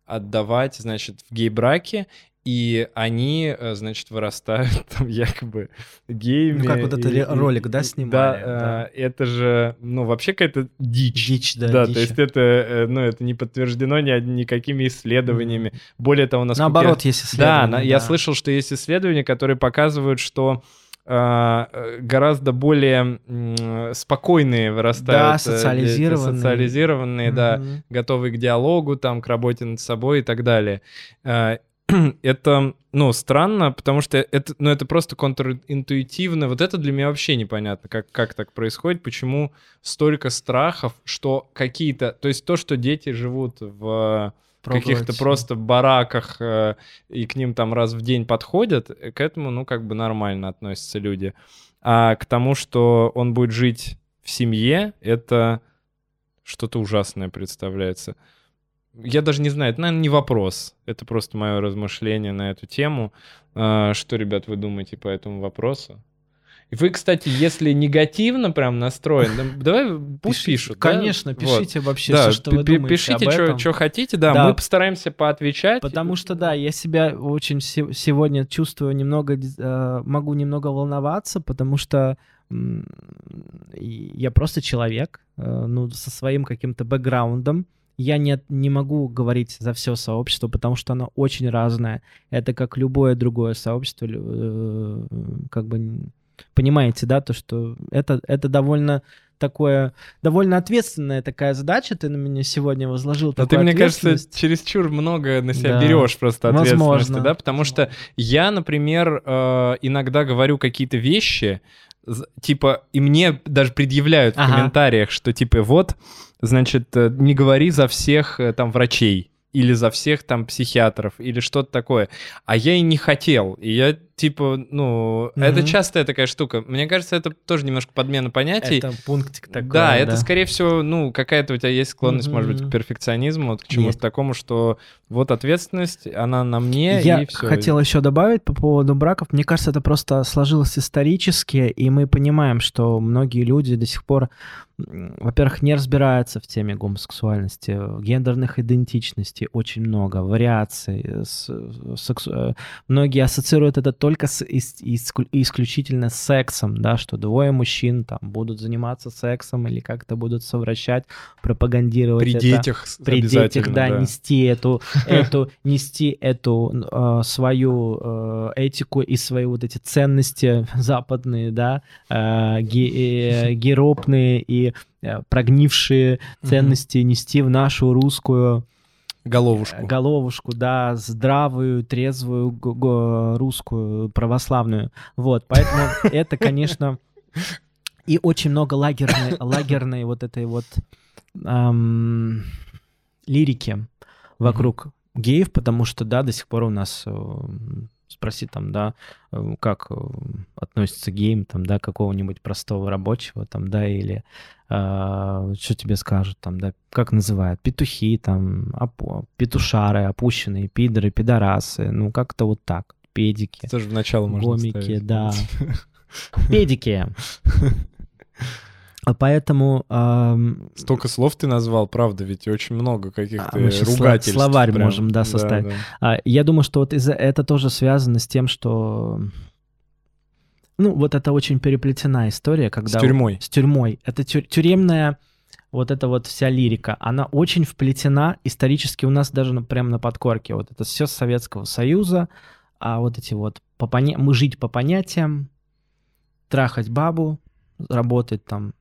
отдавать, значит, в гей-браки, и они, э, значит, вырастают там якобы геями. Ну, как вот этот и- ролик, да, Да, снимали? э, это же, ну, вообще какая-то дичь. Дичь, да, Да, дичь. то есть это, э, ну, это не подтверждено ни, никакими исследованиями. Более того, насколько я- Наоборот, есть Да, исследования. на- я слышал, что есть исследования, которые показывают, что гораздо более спокойные вырастают. дети, социализированные. социализированные, да, Мгм. готовые к диалогу, там, к работе над собой и так далее. Это, ну, странно, потому что это, ну, это просто контринтуитивно. Вот это для меня вообще непонятно, как, как так происходит, почему столько страхов, что какие-то... То есть то, что дети живут в каких-то просто бараках, э, и к ним там раз в день подходят, э, к этому, ну, как бы нормально относятся люди. А к тому, что он будет жить в семье, это что-то ужасное представляется. Я даже не знаю, это, наверное, не вопрос. Это просто мое размышление на эту тему. А, Что, ребят, вы думаете по этому вопросу? И вы, кстати, если негативно прям настроен, да, давай пусть Пишите. пишут. да? Конечно, Вот. пишите вообще Да, все, что вы думаете пишите, об этом. что хотите, да, Да. мы постараемся поотвечать. Потому что, да, я себя очень се- сегодня чувствую немного, э, могу немного волноваться, потому что м, я просто человек, э, ну, со своим каким-то бэкграундом. Я не, не могу говорить за все сообщество, потому что оно очень разное. Это как любое другое сообщество, э, как бы, понимаете, да, то, что это, это довольно такое, довольно ответственная такая задача, ты на меня сегодня возложил Но ты, мне кажется, чересчур много на себя Да. берешь просто ответственности, Возможно. да? Потому что я, например, э, иногда говорю какие-то вещи, типа, и мне даже предъявляют в Ага. комментариях, что типа, вот, значит, э, не говори за всех э, там врачей или за всех там психиатров или что-то такое. А я и не хотел. И я типа, ну, это Мгм. частая такая штука. Мне кажется, это тоже немножко подмена понятий. Это пунктик такой. да, это скорее всего, ну, какая-то у тебя есть склонность, может быть, к перфекционизму, вот к чему-то Есть. такому, что вот ответственность, она на мне, Я и все. хотел еще добавить по поводу браков. Мне кажется, это просто сложилось исторически, и мы понимаем, что многие люди до сих пор, во-первых, не разбираются в теме гомосексуальности, гендерных идентичностей очень много, вариаций. э, с- сексу- э, Многие ассоциируют это только с ис- исключительно сексом, да, что двое мужчин там будут заниматься сексом или как-то будут совращать, пропагандировать При это детях при детях, да, да. нести эту, эту, нести эту э, свою э, этику и свои вот эти ценности западные, да, э, ге- э, геропные и прогнившие ценности нести в нашу русскую Головушку. головушку, да, здравую, трезвую русскую православную. Вот, поэтому это, конечно, и очень много лагерной, лагерной вот этой вот ам, лирики вокруг геев, потому что, да, до сих пор у нас э, спроси там, да, э, как э, относится к геям, там, да, какого-нибудь простого рабочего, там, да, или э, что тебе скажут, там, да, как называют, петухи, там, опу- петушары, опущенные, пидоры, пидорасы, ну, как-то вот так, педики, Тоже в начало можно гомики, ставить. да. педики. А Поэтому ам, Столько слов ты назвал, правда, ведь очень много каких-то А, щас сло- ругательств. словарь прям. можем, да, составить. А, Я думаю, что вот из-за это тоже связано с тем, что ну вот это очень переплетена история, С когда тюрьмой. с тюрьмой. Это тюр- тюремная вот эта вот вся лирика, она очень вплетена исторически у нас даже на, прямо на подкорке. Вот это все с Советского Союза, а вот эти вот по поня- мы жить по понятиям, трахать бабу, работать там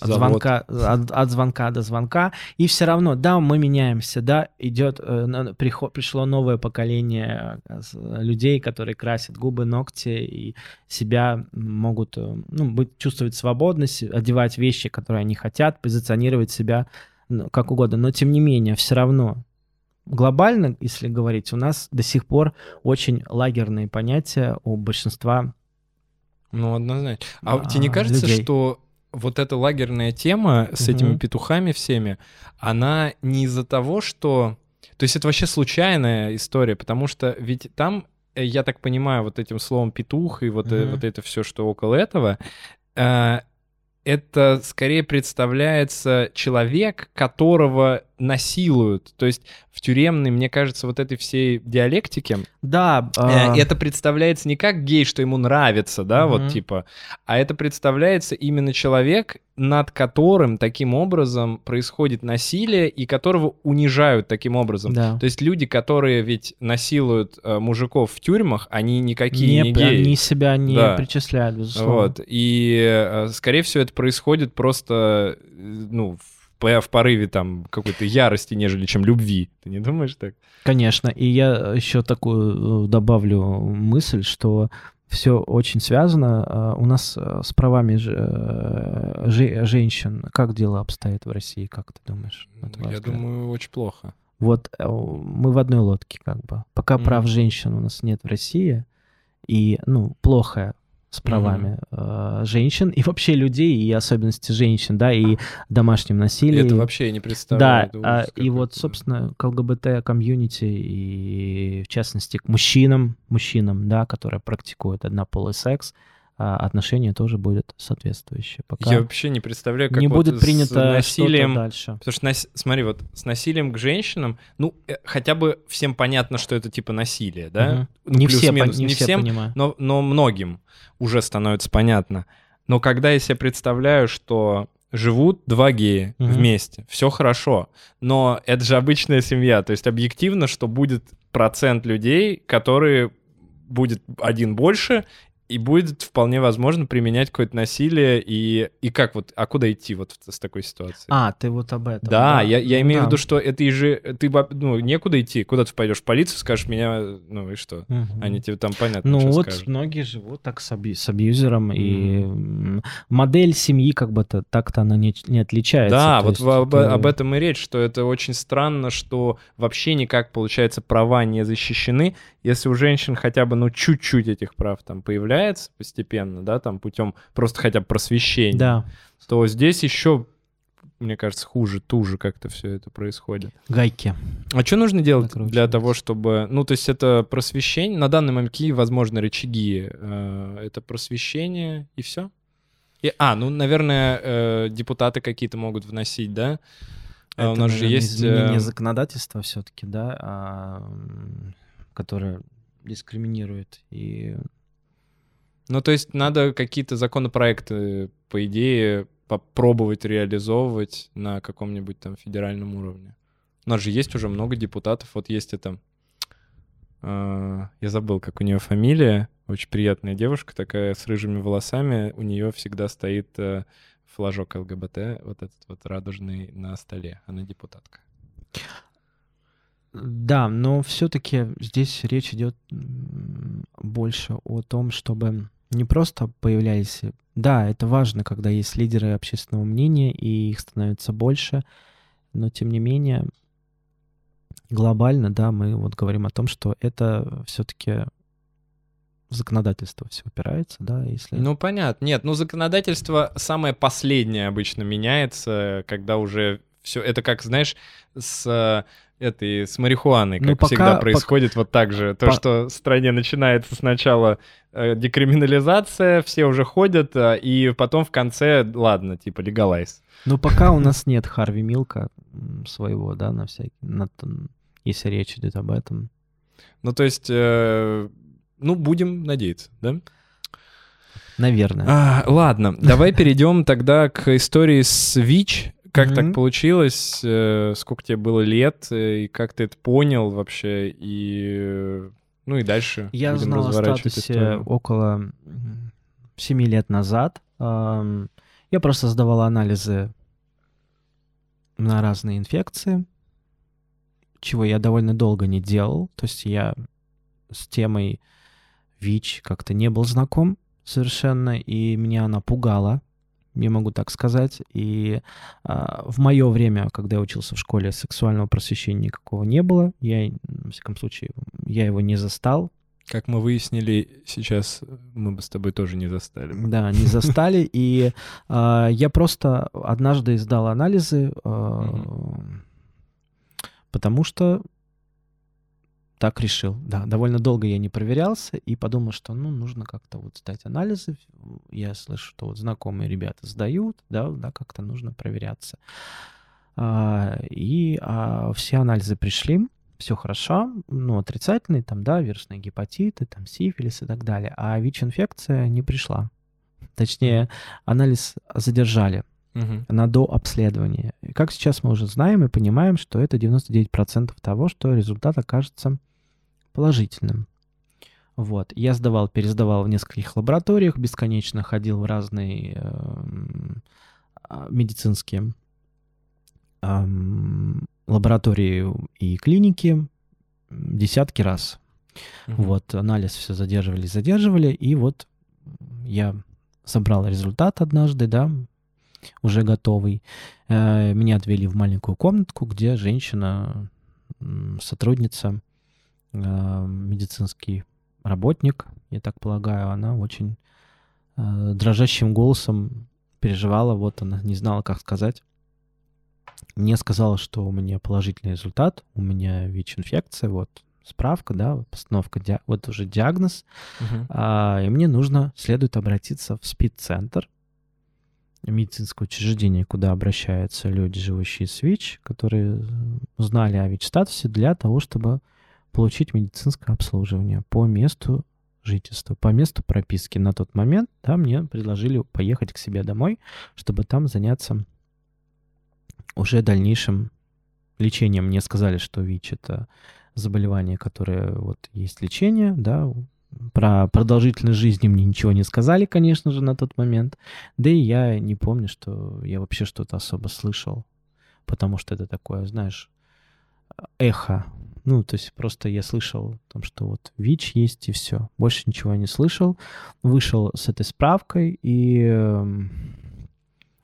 от Завод. звонка, от, от звонка до звонка, и все равно, да, мы меняемся, да, идет, э, приход- пришло новое поколение э, людей, которые красят губы, ногти и себя могут, э, ну, быть, чувствовать свободность, одевать вещи, которые они хотят, позиционировать себя ну, как угодно, но тем не менее, все равно глобально, если говорить, у нас до сих пор очень лагерные понятия у большинства Ну, однозначно. А, А, тебе не кажется, людей. что вот эта лагерная тема с этими Мгм. петухами всеми, она не из-за того, что... То есть это вообще случайная история, потому что ведь там, э, я так понимаю, вот этим словом петух и вот, Мгм. вот это все, что около этого, э, это скорее представляется человек, которого насилуют. То есть в тюремной, мне кажется, вот этой всей диалектике Да, э, а, это представляется не как гей, что ему нравится, да, вот Мгм. типа, а это представляется именно человек, над которым таким образом происходит насилие и которого унижают таким образом. да. То есть люди, которые ведь насилуют э, мужиков в тюрьмах, они никакие не, не, геи. они себя не Да. причисляют, безусловно. Вот. И, э, скорее всего, это происходит просто, э, ну, в, в порыве там какой-то ярости, нежели чем любви. Ты не думаешь так? Конечно. И я еще такую э, добавлю мысль, что все очень связано. А, У нас э, с правами же- э, же- женщин как дело обстоит в России, как ты думаешь? Я взгляд? думаю, очень плохо. Вот э, мы в одной лодке как бы. Пока Мгм. прав женщин у нас нет в России, и, ну, плохо с правами э, женщин, и вообще людей, и особенности женщин, да, и домашнем насилии. Это вообще я не Да, представляю. это а, ужас и вот, да. собственно, к ЛГБТ-комьюнити и, в частности, к мужчинам, мужчинам, да, которые практикуют однополый секс, а, отношение тоже будет соответствующее. Пока Я вообще не представляю, как не вот будет с принято что-то насилием... дальше. Потому что, нас- смотри, вот с насилием к женщинам, ну, э, хотя бы всем понятно, что это типа насилие, да? Мгм. Ну, не все, не не все всем, понимают. но, но многим уже становится понятно. Но когда я себе представляю, что живут два гея Мгм. вместе, все хорошо, но это же обычная семья, то есть объективно, что будет процент людей, которые будет один больше, и будет вполне возможно применять какое-то насилие, и, и как вот, а куда идти вот в- с такой ситуацией? А, ты вот об этом. Да, я, я Ну имею в да. виду, что это и же ты ну, некуда идти. Куда ты пойдешь? В полицию скажешь меня, ну и что? Мгм. Они тебе там понятно, Ну вот скажут. многие живут так с, аби- с абьюзером, и м, модель семьи как бы то так-то она не, не отличается. Да, вот в- об, это- об этом и речь, что это очень странно, что вообще никак, получается, права не защищены. Если у женщин хотя бы, ну, чуть-чуть этих прав там появляется постепенно, да, там путем просто хотя бы просвещения, Да, то здесь еще, мне кажется, хуже, туже как-то все это происходит. гайки. А что нужно делать для того, чтобы... Ну, то есть это просвещение. На данный момент какие, возможно, рычаги? Э, Это просвещение и все? И, а, ну, наверное, э, депутаты какие-то могут вносить, да? А у Это, нас же наверное, есть... изменение э, законодательства все-таки, да, а, которое дискриминирует и Ну, то есть надо какие-то законопроекты, по идее, попробовать реализовывать на каком-нибудь там федеральном уровне. У нас же есть уже много депутатов. Вот есть это... э, я забыл, как у нее фамилия. Очень приятная девушка такая с рыжими волосами. У нее всегда стоит э, флажок ЛГБТ, вот этот вот радужный на столе. Она депутатка. Да, но все-таки здесь речь идет больше о том, чтобы не просто появлялись... Да, это важно, когда есть лидеры общественного мнения, и их становится больше, но тем не менее глобально, да, мы вот говорим о том, что это все-таки в законодательство все упирается, да, если... Ну, понятно. Нет, ну, законодательство самое последнее обычно меняется, когда уже все... Это как, знаешь, с э, этой, с марихуаной, как Ну, пока- всегда пока- происходит вот так же. То, По- что в стране начинается сначала э, декриминализация, все уже ходят, э, и потом в конце, ладно, типа, легалайз. Ну, пока у нас нет Харви Милка своего, да, на всякий... на если речь идет об этом. Ну, то есть, э, ну, будем надеяться, да? Наверное. А, ладно, давай перейдем тогда к истории с ВИЧ. Как так Мгм. получилось? э, Сколько тебе было лет? э, И как ты это понял вообще? И ну и дальше Я будем знал о статусе историю. около семи лет назад. Я просто сдавал анализы на разные инфекции, чего я довольно долго не делал. То есть я с темой ВИЧ как-то не был знаком совершенно, и меня она пугала, я могу так сказать. И а, в мое время, когда я учился в школе, сексуального просвещения никакого не было. Я, во всяком случае, я его не застал. Как мы выяснили, сейчас мы бы с тобой тоже не застали. Да, не застали. И а, я просто однажды сдал анализы, а, Мгм. потому что так решил. Да, довольно долго я не проверялся и подумал, что ну нужно как-то вот сдать анализы. Я слышу, что вот знакомые ребята сдают, да, да, как-то нужно проверяться. А, и а, все анализы пришли, все хорошо, ну, отрицательные, там, да, вирусные гепатиты, там, сифилис и так далее. А ВИЧ-инфекция не пришла. Точнее, анализ задержали Мгм. на дообследование. И как сейчас мы уже знаем и понимаем, что это 99% того, что результат окажется положительным. Вот. Я сдавал, пересдавал в нескольких лабораториях, бесконечно ходил в разные а, медицинские ам, лаборатории и клиники десятки раз. Мгм. Вот, анализ все задерживали, задерживали, и вот я собрал результат однажды, да, уже готовый. Э, Меня отвели в маленькую комнатку, где женщина, сотрудница, э, медицинский работник, я так полагаю, она очень э, дрожащим голосом переживала, вот она не знала, как сказать. Мне сказала, что у меня положительный результат, у меня ВИЧ-инфекция, вот справка, да, постановка, вот уже диагноз, Мгм. а, и мне нужно, следует обратиться в СПИД-центр, медицинское учреждение, куда обращаются люди, живущие с ВИЧ, которые узнали о ВИЧ-статусе для того, чтобы получить медицинское обслуживание по месту жительства, по месту прописки. На тот момент да, мне предложили поехать к себе домой, чтобы там заняться уже дальнейшим лечением. Мне сказали, что ВИЧ — это заболевание, которое вот есть лечение, да, про продолжительность жизни мне ничего не сказали, конечно же, на тот момент. Да и я не помню, что я вообще что-то особо слышал, потому что это такое, знаешь, эхо. Ну, то есть просто я слышал о том, что вот ВИЧ есть и все. Больше ничего не слышал. Вышел с этой справкой, и эм,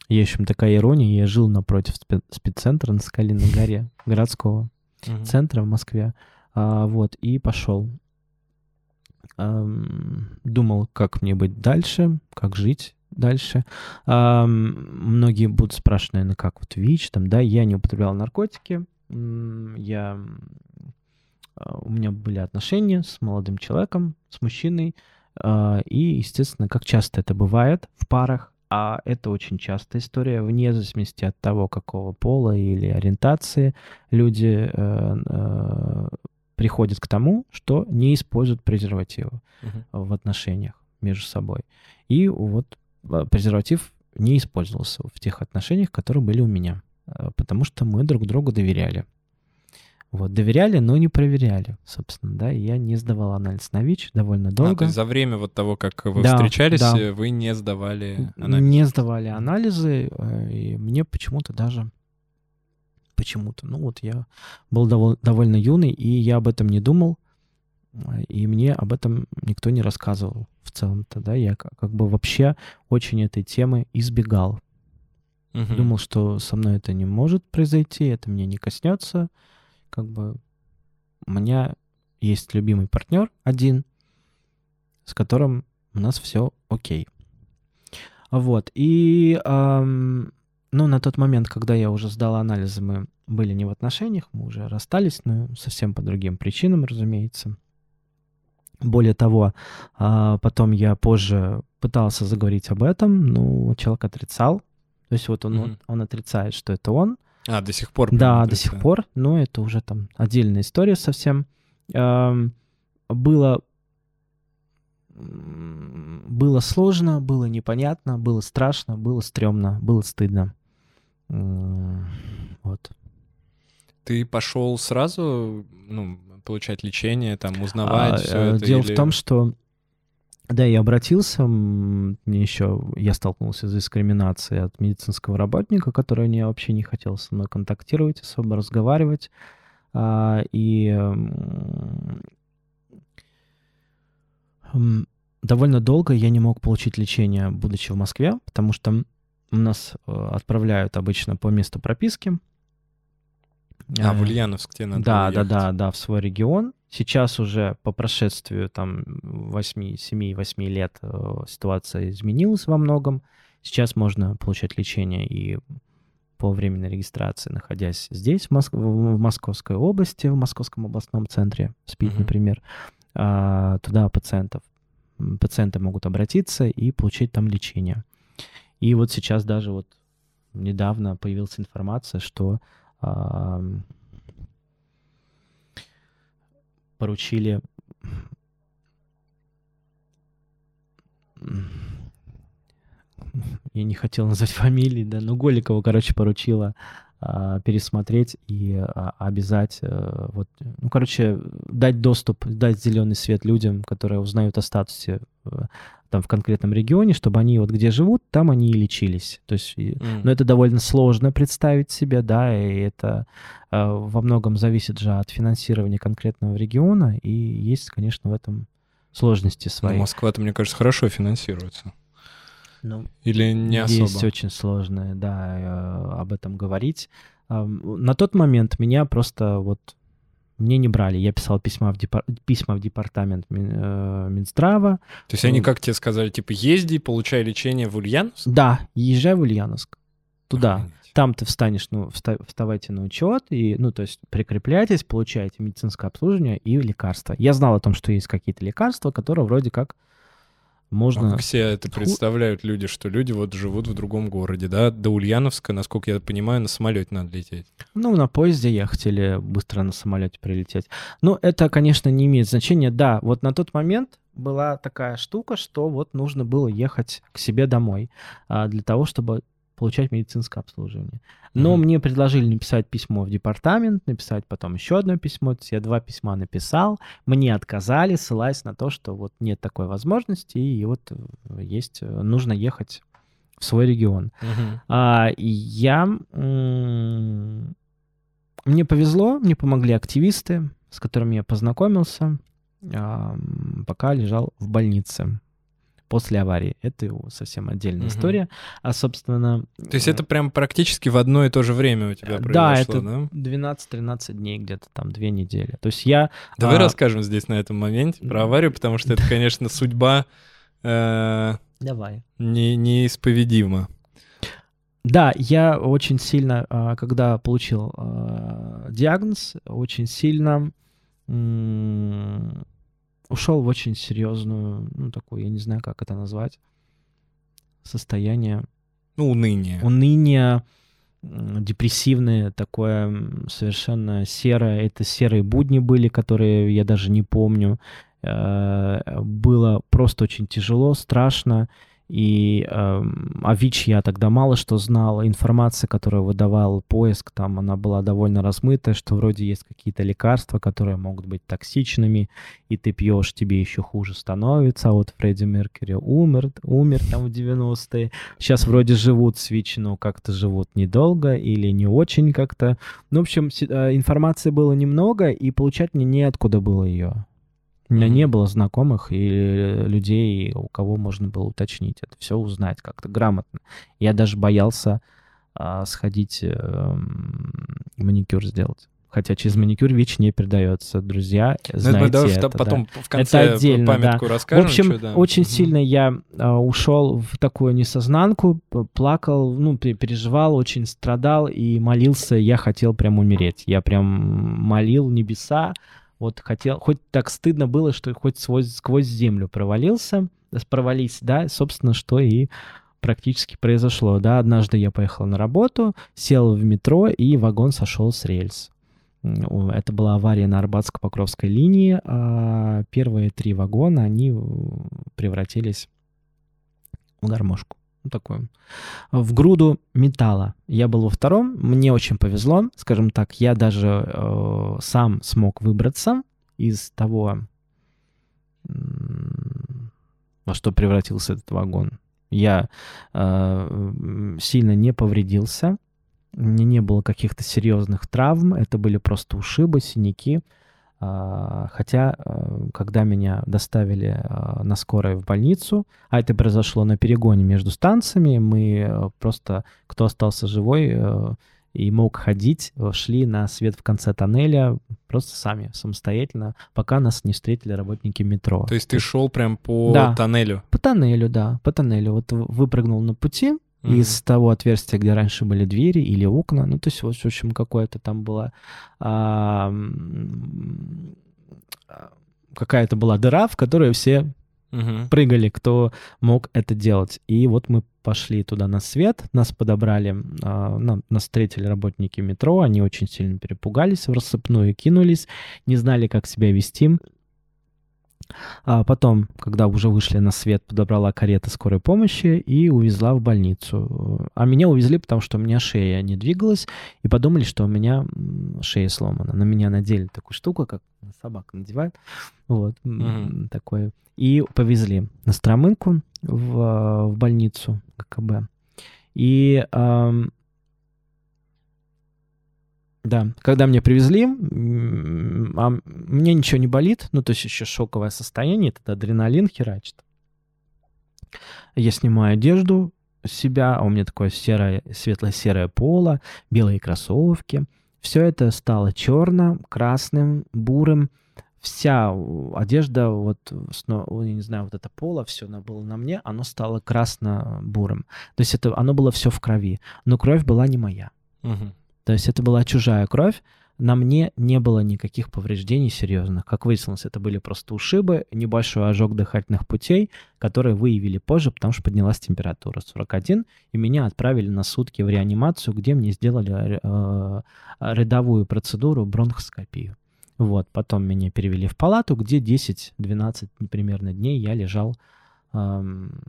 есть еще такая ирония, я жил напротив спе- спеццентра на Скалиной горе городского Мгм. центра в Москве. А, вот, и пошел. Ам, думал, как мне быть дальше, как жить дальше. Ам, многие будут спрашивать, наверное, как вот ВИЧ, там, да, я не употреблял наркотики, я, а, у меня были отношения с молодым человеком, с мужчиной, а, и, естественно, как часто это бывает в парах, а это очень частая история, вне зависимости от того, какого пола или ориентации, люди э, э, приходят к тому, что не используют презервативы Мгм. в отношениях между собой. И вот э, презерватив не использовался в тех отношениях, которые были у меня, потому что мы друг другу доверяли. Вот, доверяли, но не проверяли, собственно, да, и я не сдавал анализ на ВИЧ довольно А, долго. есть за время вот того, как вы Да, встречались, да. э, вы не сдавали анализ? Не сдавали анализы, э, и мне почему-то даже почему-то, ну вот я был довол- довольно юный, и я об этом не думал, э, и мне об этом никто не рассказывал в целом-то, да, я как, как бы вообще очень этой темы избегал. Мгм. Думал, что со мной это не может произойти, это меня не коснется, как бы у меня есть любимый партнер один, с которым у нас все окей. Вот. И, ам, ну, на тот момент, когда я уже сдал анализы, мы были не в отношениях, мы уже расстались, но совсем по другим причинам, разумеется. Более того, а, потом я позже пытался заговорить об этом, но человек отрицал. То есть вот он, Мгм. он отрицает, что это он. А, до сих пор? Да, до сих пор, но это уже там отдельная история совсем. Эм, Было было сложно, было непонятно, было страшно, было стрёмно, было стыдно. Вот. Ты пошел сразу, ну, получать лечение, там, узнавать А, все э, это? Дело или- в том, что да, я обратился, мне еще я столкнулся с дискриминацией от медицинского работника, который не вообще не хотел со мной контактировать, особо разговаривать. А, И довольно долго я не мог получить лечение, будучи в Москве, потому что нас э, отправляют обычно по месту прописки. А, Э, в Ульяновск тебе надо да, да, да, да, в свой регион. Сейчас уже по прошествию там 8, 7-8 лет э, ситуация изменилась во многом. Сейчас можно получать лечение и по временной регистрации, находясь здесь, в, Моск- в Московской области, в Московском областном центре, СПИД, Мгм. например. А, Туда пациентов, пациенты могут обратиться и получить там лечение. И вот сейчас даже вот недавно появилась информация, что поручили я не хотел назвать фамилии, да, но Голикова, короче, поручила а, пересмотреть и а, обязать, а, вот, ну, короче, дать доступ, дать зеленый свет людям, которые узнают о статусе а, там в конкретном регионе, чтобы они вот где живут, там они и лечились. То есть, mm. ну, это довольно сложно представить себе, да, и это а, во многом зависит же от финансирования конкретного региона, и есть, конечно, в этом сложности свои. Ну, Москва-то, мне кажется, хорошо финансируется. Ну, Или не особо? Есть очень сложное, да, э, об этом говорить. На тот момент меня просто вот мне не брали. Я писал письма в, депар... письма в департамент э, Минздрава. То есть они как тебе сказали, типа, езди, получай лечение в Ульяновск? Да, езжай в Ульяновск. Туда. Охренеть. Там ты встанешь, ну, вставайте на учет, и, ну, то есть прикрепляйтесь, получаете медицинское обслуживание и лекарства. Я знал о том, что есть какие-то лекарства, которые вроде как можно... А как все это представляют люди, что люди вот живут в другом городе, да? До Ульяновска, насколько я понимаю, на самолете надо лететь. Ну, на поезде ехать или быстро на самолете прилететь. Ну, это, конечно, не имеет значения. Да, вот на тот момент была такая штука, что вот нужно было ехать к себе домой а, для того, чтобы получать медицинское обслуживание. Но mm-hmm. мне предложили написать письмо в департамент, написать потом еще одно письмо. Я два письма написал, мне отказали, ссылаясь на то, что вот нет такой возможности, и вот э, есть, э, нужно ехать в свой регион. Mm-hmm. А, я... Мне повезло, мне помогли активисты, с которыми я познакомился, а, пока лежал в больнице после аварии. Это совсем отдельная угу. история. А, собственно... То есть это прям практически в одно и то же время у тебя произошло, да? это да? 12-13 дней где-то там, две недели. То есть я... Давай а... расскажем здесь на этом моменте про аварию, потому что это, конечно, судьба... Э, Давай. Не, неисповедима. Да, я очень сильно, а, когда получил а, диагноз, очень сильно ушел в очень серьезную, ну, такую, я не знаю, как это назвать, состояние... Ну, уныние. Уныние, депрессивное, такое совершенно серое. Это серые будни были, которые я даже не помню. Э, было просто очень тяжело, страшно. И э, о ВИЧ я тогда мало что знал. Информация, которую выдавал поиск, там она была довольно размытая, что вроде есть какие-то лекарства, которые могут быть токсичными, и ты пьешь, тебе еще хуже становится. А вот Фредди Меркьюри умер, умер там в 90-е. Сейчас вроде живут с ВИЧ, но как-то живут недолго или не очень как-то. Ну, в общем, э, информации было немного, и получать мне неоткуда было ее. У меня не было знакомых и людей, у кого можно было уточнить это, все узнать как-то грамотно. Я даже боялся а, сходить э, маникюр сделать. Хотя через маникюр ВИЧ не передается. Друзья, ну, знаете давай это. Потом да. в конце это отдельно, памятку да. расскажем. В общем, что, да. очень угу. сильно я а, ушел в такую несознанку, плакал, ну, переживал, очень страдал и молился. Я хотел прям умереть. Я прям молил небеса, вот хотел, хоть так стыдно было, что хоть сквозь, сквозь землю провалился, провались, да, собственно, что и практически произошло, да. Однажды я поехал на работу, сел в метро, и вагон сошел с рельс. Это была авария на Арбатско-Покровской линии. А первые три вагона, они превратились в гармошку ну, такой, в груду металла. Я был во втором, мне очень повезло, скажем так, я даже э, сам смог выбраться из того, во что превратился этот вагон. Я э, сильно не повредился, мне не было каких-то серьезных травм, это были просто ушибы, синяки. Хотя, э, когда меня доставили а, на скорой в больницу, а это произошло на перегоне между станциями, мы э, просто, кто остался живой э, и мог ходить, шли на свет в конце тоннеля просто сами, самостоятельно, пока нас не встретили работники метро. То есть ты шел прям по да, тоннелю? По тоннелю, да, по тоннелю. Вот выпрыгнул на пути, mm-hmm. из того отверстия, где раньше были двери или окна. Ну, то есть, вот, в общем, какое-то там было... А, какая-то была дыра, в которую все угу. прыгали, кто мог это делать. И вот мы пошли туда на свет, нас подобрали, а, нам- нас встретили работники метро, они очень сильно перепугались, в рассыпную кинулись, не знали, как себя вести. А потом, когда уже вышли на свет, подобрала карета скорой помощи и увезла в больницу. А меня увезли, потому что у меня шея не двигалась, и подумали, что у меня шея сломана. На меня надели такую штуку, как собака надевает. Вот, Мгм. такое. И повезли на Стромынку в, а, в больницу ГКБ. И да, когда меня привезли, а мне ничего не болит, ну, то есть еще шоковое состояние, этот адреналин херачит. Я снимаю одежду себя, а у меня такое серое, светло-серое поло, белые кроссовки. Все это стало черным, красным, бурым. Вся одежда, вот, я не знаю, вот это поло, все было на мне, оно стало красно-бурым. То есть это, оно было все в крови. Но кровь была не моя. Мгм. То есть это была чужая кровь. На мне не было никаких повреждений серьезных. Как выяснилось, это были просто ушибы, небольшой ожог дыхательных путей, которые выявили позже, потому что поднялась температура 41, и меня отправили на сутки в реанимацию, где мне сделали э, рядовую процедуру бронхоскопию. Вот, потом меня перевели в палату, где 10-12 примерно дней я лежал, эм,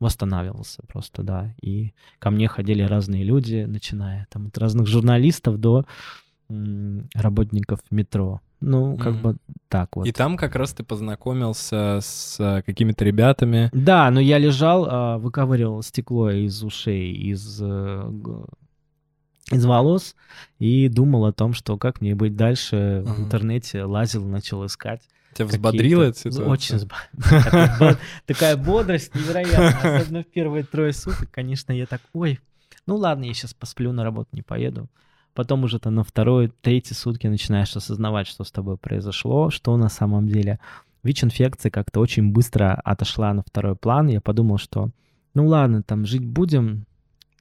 восстанавливался просто, да. И ко мне ходили разные люди, начиная там от разных журналистов до работников метро. Ну, как Мгм. бы так вот. И там как раз ты познакомился с а, какими-то ребятами. Да, но я лежал, а, выковыривал стекло из ушей, из, э, из волос и думал о том, что как мне быть дальше. В Ага. интернете лазил, начал искать. Тебя взбодрила эта ситуация? Очень взбо- Такая бо- Такая бодрость невероятная. Особенно в первые трое суток, конечно, я так, ой, ну ладно, я сейчас посплю, на работу не поеду. Потом уже там на второй, третьи сутки начинаешь осознавать, что с тобой произошло, что на самом деле. ВИЧ-инфекция как-то очень быстро отошла на второй план. Я подумал, что ну ладно, там жить будем.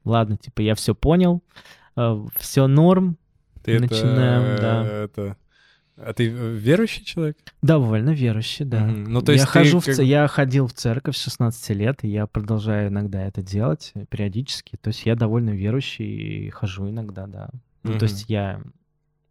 Ладно, типа я все понял, все норм, Ты это, начинаем, да. это- А ты э, верующий человек? довольно верующий, да. Мгм. Ну, то я, есть ты хожу в как- ц- я ходил в церковь с 16 лет, и я продолжаю иногда это делать э, периодически. То есть я довольно верующий и хожу иногда, да. Ну, Мгм. то есть я...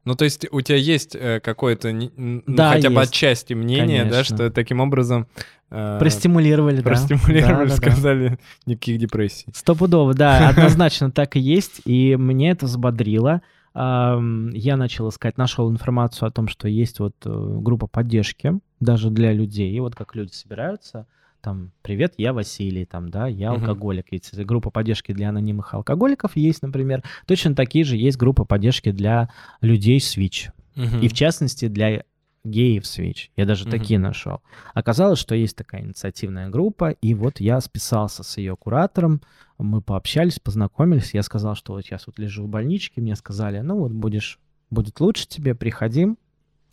Ну, то есть у тебя есть э, какое-то, ну, Да, хотя бы есть. отчасти мнение, да, Конечно. что таким образом... э, Простимулировали, да. Простимулировали, Да, да, да. сказали, никаких депрессий. Стопудово, да, однозначно так и есть, и мне это взбодрило. Я начал искать, нашел информацию о том, что есть вот э, группа поддержки даже для людей, и вот как люди собираются, там, привет, я Василий, там, да, я алкоголик. Ведь группа поддержки для анонимных алкоголиков есть, например. Точно такие же есть группа поддержки для людей с ВИЧ. И в частности для геев ВИЧ. Я даже Мгм. такие нашел. Оказалось, что есть такая инициативная группа, и вот я списался с ее куратором, мы пообщались, познакомились, я сказал, что вот сейчас вот лежу в больничке, мне сказали, ну вот будешь, будет лучше тебе, приходи,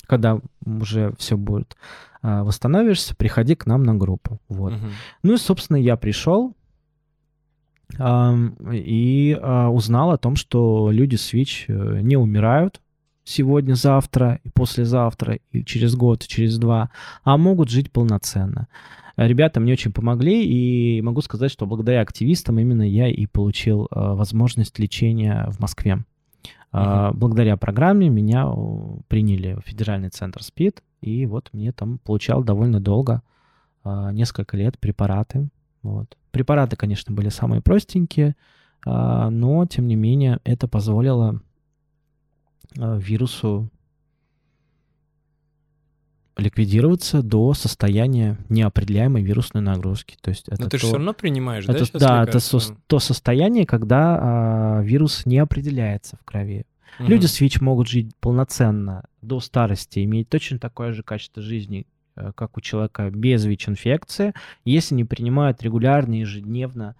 когда уже все будет, а, восстановишься, приходи к нам на группу. Вот. Мгм. Ну и, собственно, я пришел и а, узнал о том, что люди с ВИЧ э, не умирают сегодня, завтра, и послезавтра, и через год, и через два, а могут жить полноценно. Э, Ребята мне очень помогли, и могу сказать, что благодаря активистам именно я и получил э, возможность лечения в Москве. А, Благодаря программе меня приняли в федеральный центр СПИД, и вот мне там получал довольно долго, несколько лет препараты. Вот. Препараты, конечно, были самые простенькие, но, тем не менее, это позволило вирусу ликвидироваться до состояния неопределяемой вирусной нагрузки. То есть это Но ты же то- все равно принимаешь, да, это, сейчас да, это со- то состояние, когда а, вирус не определяется в крови. Мгм. Люди с ВИЧ могут жить полноценно до старости, иметь точно такое же качество жизни, э, как у человека без ВИЧ-инфекции, если не принимают регулярно, ежедневно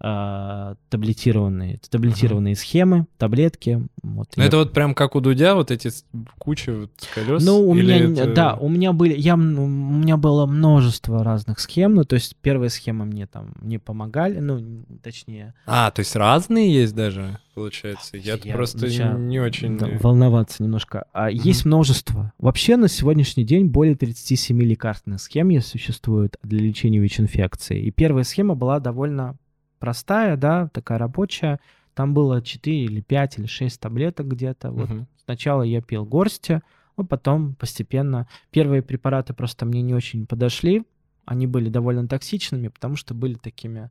а, таблетированные, таблетированные схемы, таблетки. Вот, Ну, я- это вот прям как у Дудя, вот эти куча вот колес? ну, у меня, это- да, у меня были, я, у меня было множество разных схем, ну, то есть первая схема мне там не помогали, ну, точнее, А, то есть разные есть даже, получается? Я, Я просто не очень... да, волноваться немножко. А есть множество. Вообще на сегодняшний день более 37 лекарственных схем существует для лечения ВИЧ-инфекции. И первая схема была довольно простая, да, такая рабочая. Там было 4 или 5 или 6 таблеток где-то. Вот Мгм. сначала я пил горсти, а потом постепенно. Первые препараты просто мне не очень подошли. Они были довольно токсичными, потому что были такими...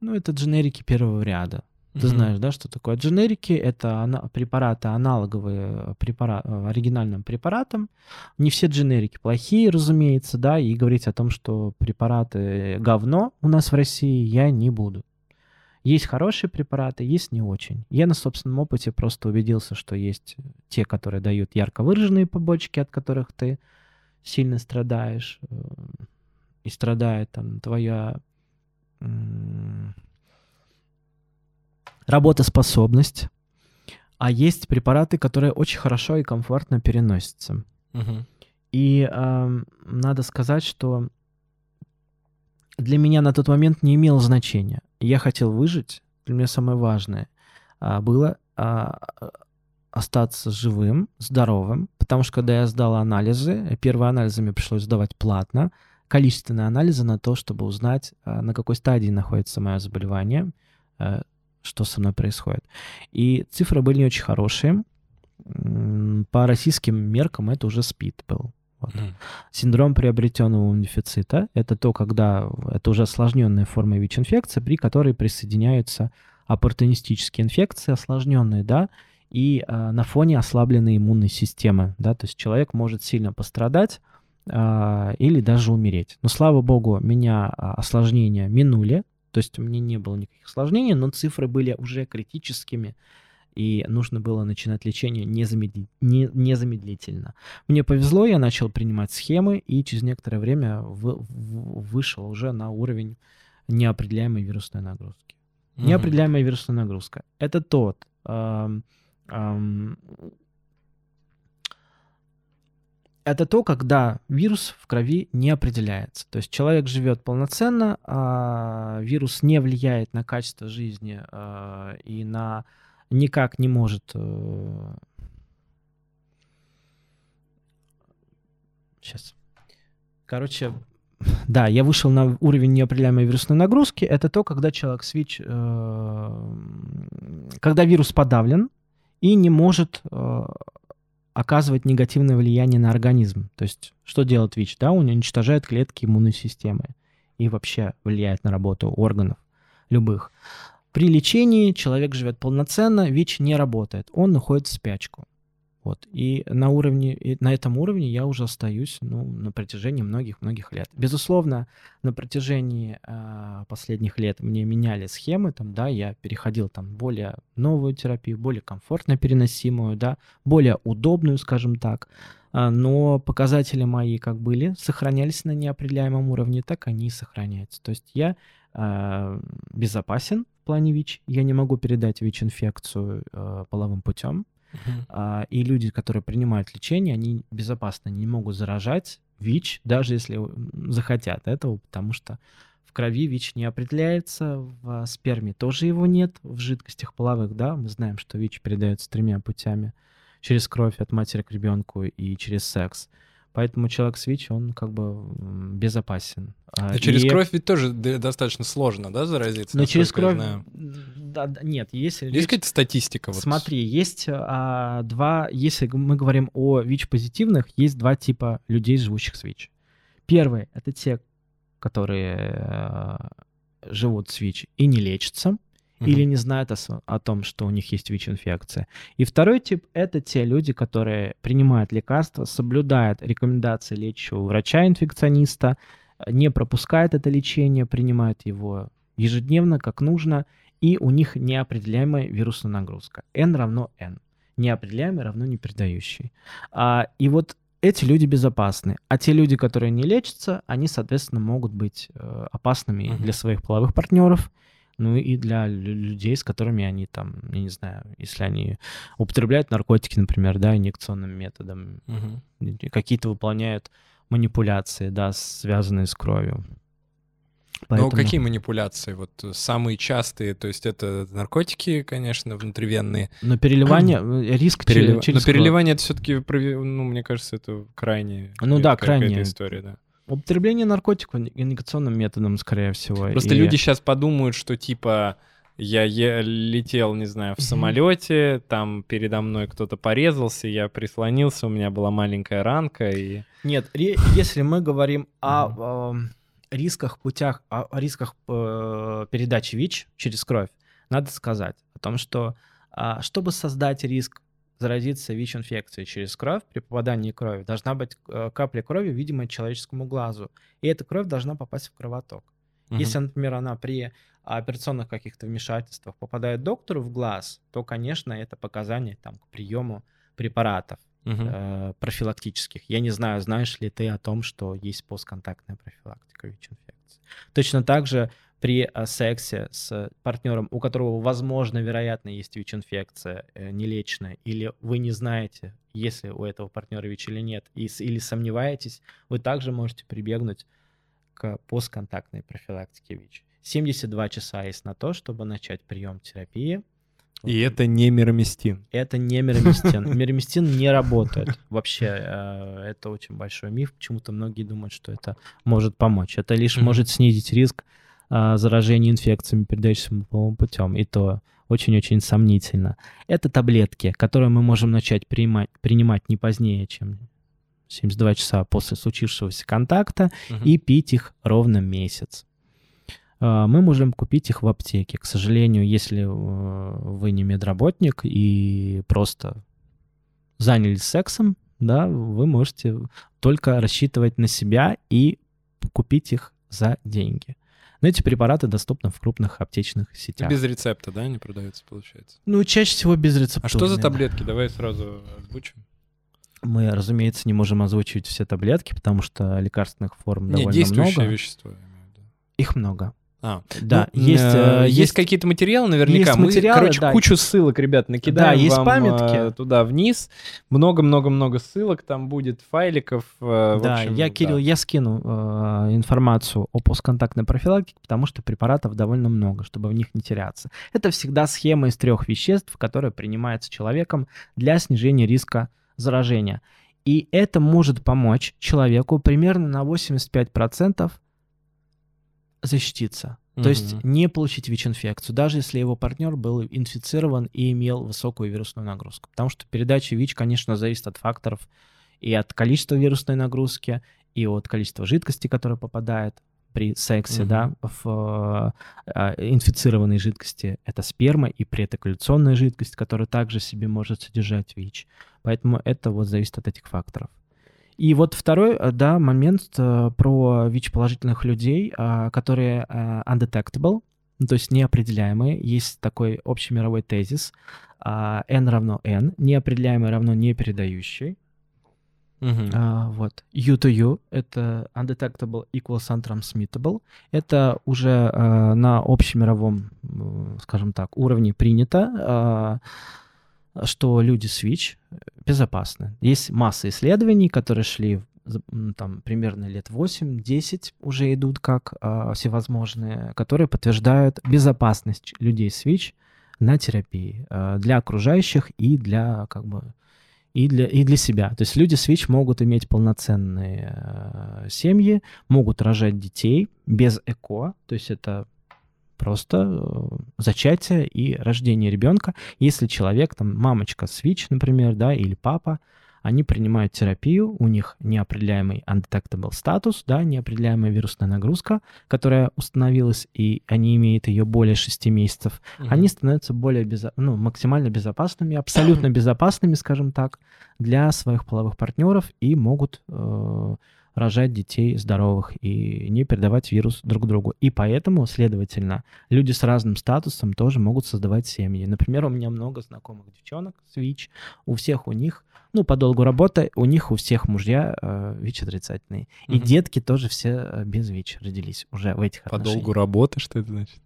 ну, это дженерики первого ряда. Ты знаешь, да, что такое дженерики? Это препараты, аналоговые препара- э, оригинальным препаратам. Не все дженерики плохие, разумеется, да, и говорить о том, что препараты говно у нас в России, я не буду. Есть хорошие препараты, есть не очень. Я на собственном опыте просто убедился, что есть те, которые дают ярко выраженные побочки, от которых ты сильно страдаешь, э, и страдает там твоя работоспособность. А есть препараты, которые очень хорошо и комфортно переносятся. Мгм. И ам, надо сказать, что для меня на тот момент не имело значения. Я хотел выжить. Для меня самое важное а, было а, остаться живым, здоровым, потому что когда я сдал анализы, первые анализы мне пришлось сдавать платно, количественные анализы на то, чтобы узнать, на какой стадии находится мое заболевание, э, что со мной происходит. И цифры были не очень хорошие. По российским меркам это уже СПИД был. Вот. Мгм. Синдром приобретенного иммунодефицита — это то, когда это уже осложненная форма ВИЧ-инфекции, при которой присоединяются оппортунистические инфекции, осложненные, да, и а, на фоне ослабленной иммунной системы, да, то есть человек может сильно пострадать а, или даже умереть. Но, слава богу, меня а, осложнения минули, то есть у меня не было никаких осложнений, но цифры были уже критическими, и нужно было начинать лечение незамедли- не- незамедлительно. Мне повезло, я начал принимать схемы, и через некоторое время в- вышел уже на уровень неопределяемой вирусной нагрузки. Мгм. Неопределяемая вирусная нагрузка. Это тот ам, ам, это то, когда вирус в крови не определяется. То есть человек живет полноценно, а вирус не влияет на качество жизни а, и на никак не может. Сейчас. Короче, да, я вышел на уровень неопределяемой вирусной нагрузки. Это то, когда человек свич, э, когда вирус подавлен и не может э, оказывать негативное влияние на организм. То есть, что делает ВИЧ? Да, он уничтожает клетки иммунной системы и вообще влияет на работу органов любых. При лечении человек живет полноценно, ВИЧ не работает, он уходит в спячку. Вот. И на, уровне, и на этом уровне я уже остаюсь ну, на протяжении многих-многих лет. Безусловно, на протяжении э, последних лет мне меняли схемы, там, да, я переходил там более новую терапию, более комфортно переносимую, да, более удобную, скажем так. А, но показатели мои как были, сохранялись на неопределяемом уровне, так они и сохраняются. То есть я э, безопасен в плане ВИЧ, я не могу передать ВИЧ-инфекцию э, половым путем, Мгм. а, и люди, которые принимают лечение, они безопасно не могут заражать ВИЧ, даже если захотят этого, потому что в крови ВИЧ не определяется, в сперме тоже его нет, в жидкостях половых, да, мы знаем, что ВИЧ передается тремя путями, через кровь от матери к ребенку и через секс. Поэтому человек с ВИЧ, он как бы безопасен. А, А через и- кровь ведь тоже достаточно сложно, да, заразиться? Но через кровь... Да, да, нет, если... Есть речь- какая-то статистика? Вот? Смотри, есть а, два, если мы говорим о ВИЧ-позитивных, есть два типа людей, живущих с ВИЧ. Первый — это те, которые э, живут с ВИЧ и не лечатся, Или не знают о, о том, что у них есть ВИЧ-инфекция. И второй тип — это те люди, которые принимают лекарства, соблюдают рекомендации лечащего врача-инфекциониста, не пропускают это лечение, принимают его ежедневно, как нужно, и у них неопределяемая вирусная нагрузка. N равно N. Неопределяемый равно непередающий. А, и вот эти люди безопасны. А те люди, которые не лечатся, они, соответственно, могут быть э, опасными Мгм. для своих половых партнеров, ну и для лю- людей, с которыми они там, я не знаю, если они употребляют наркотики, например, да, инъекционным методом, и какие-то выполняют манипуляции, да, связанные с кровью. Ну, Поэтому- какие манипуляции? Вот э, самые частые, то есть это наркотики, конечно, внутривенные. Но переливание, э, риск Перелива- через Но переливание это все-таки, ну, мне кажется, это крайне Ну да, крайне. история, да. Употребление наркотиков инъекционным методом, скорее всего. Просто И- люди сейчас подумают, что типа я е- летел, не знаю, в самолете, там передо мной кто-то порезался, я прислонился, у меня была маленькая ранка, и... Нет, ре- если мы говорим о эм, рисках путях, о, о рисках э, передачи ВИЧ через кровь, надо сказать о том, что а, чтобы создать риск заразиться ВИЧ-инфекцией через кровь, при попадании крови должна быть э, капля крови, видимая человеческому глазу. И эта кровь должна попасть в кровоток. Если, например, она при операционных каких-то вмешательствах попадает доктору в глаз, то, конечно, это показание там, к приему препаратов Мгм. э, профилактических. Я не знаю, знаешь ли ты о том, что есть постконтактная профилактика ВИЧ-инфекции. Точно так же при э, сексе с партнером, у которого, возможно, вероятно, есть ВИЧ-инфекция э, нелечная, или вы не знаете, есть ли у этого партнера ВИЧ или нет, и, или сомневаетесь, вы также можете прибегнуть к постконтактной профилактике ВИЧ. 72 часа есть на то, чтобы начать прием терапии. И это не мироместин. Это не мироместин. Мироместин не работает вообще. э, Это очень большой миф. Почему-то многие думают, что это может помочь. Это лишь может снизить риск а, заражения инфекциями, передающимися половым путем. И то очень-очень сомнительно. Это таблетки, которые мы можем начать принимать, принимать не позднее, чем 72 часа после случившегося контакта Мгм. и пить их ровно месяц. А, Мы можем купить их в аптеке. К сожалению, если э, вы не медработник и просто занялись сексом, да, вы можете только рассчитывать на себя и купить их за деньги. Но эти препараты доступны в крупных аптечных сетях. Без рецепта, да, они продаются, получается? Ну, чаще всего без рецептуры. А что за таблетки? Давай сразу озвучим. Мы, разумеется, не можем озвучивать все таблетки, потому что лекарственных форм Не, довольно много. вещество. я имею в виду. Их много. А, Да, ну, есть, э, э, есть, есть- какие-то материалы наверняка. есть Мы, материалы, короче, да. кучу ссылок, ребят, накидаем Да, есть вам, памятки. э, туда вниз. Много-много-много ссылок там будет, файликов. э, да, общем, я, да. Кирилл, я скину э, информацию о постконтактной профилактике, потому что препаратов довольно много, чтобы в них не теряться. Это всегда схема из трех веществ, которая принимается человеком для снижения риска заражения. И это может помочь человеку примерно на 85% защититься. То есть не получить ВИЧ-инфекцию, даже если его партнер был инфицирован и имел высокую вирусную нагрузку. Потому что передача ВИЧ, конечно, зависит от факторов и от количества вирусной нагрузки, и от количества жидкости, которая попадает при сексе, Мгм. да, в э, э, инфицированной жидкости. Это сперма и предокуляционная жидкость, которая также себе может содержать ВИЧ. Поэтому это вот зависит от этих факторов. И вот второй, э, да, момент э, про ВИЧ-положительных людей, а, которые э, undetectable, ну, то есть неопределяемые. Есть такой общемировой тезис. а, N равно N. Неопределяемый равно непередающий. Мгм. А, вот. U to U — это undetectable equals untransmittable. Это уже а, на общемировом, скажем так, уровне принято, а, что люди ВИЧ безопасны. Есть масса исследований, которые шли там примерно лет 8-10 уже идут как а, всевозможные, которые подтверждают безопасность людей ВИЧ на терапии а, для окружающих и для как бы и для, и для себя. То есть люди ВИЧ могут иметь полноценные э, семьи, могут рожать детей без ЭКО, то есть это просто э, зачатие и рождение ребенка. Если человек, там, мамочка с ВИЧ, например, да, или папа, они принимают терапию, у них неопределяемый undetectable статус, да, неопределяемая вирусная нагрузка, которая установилась, и они имеют ее более 6 месяцев Мгм. они становятся более безо- ну, максимально безопасными, абсолютно безопасными, скажем так, для своих половых партнеров и могут э, рожать детей здоровых и не передавать вирус друг другу. И поэтому, следовательно, люди с разным статусом тоже могут создавать семьи. Например, у меня много знакомых девчонок с ВИЧ, у всех у них, ну, по долгу работы, у них у всех мужья э, ВИЧ отрицательные. И Мгм. детки тоже все э, без ВИЧ родились уже в этих По отношениях. долгу работы, что это значит?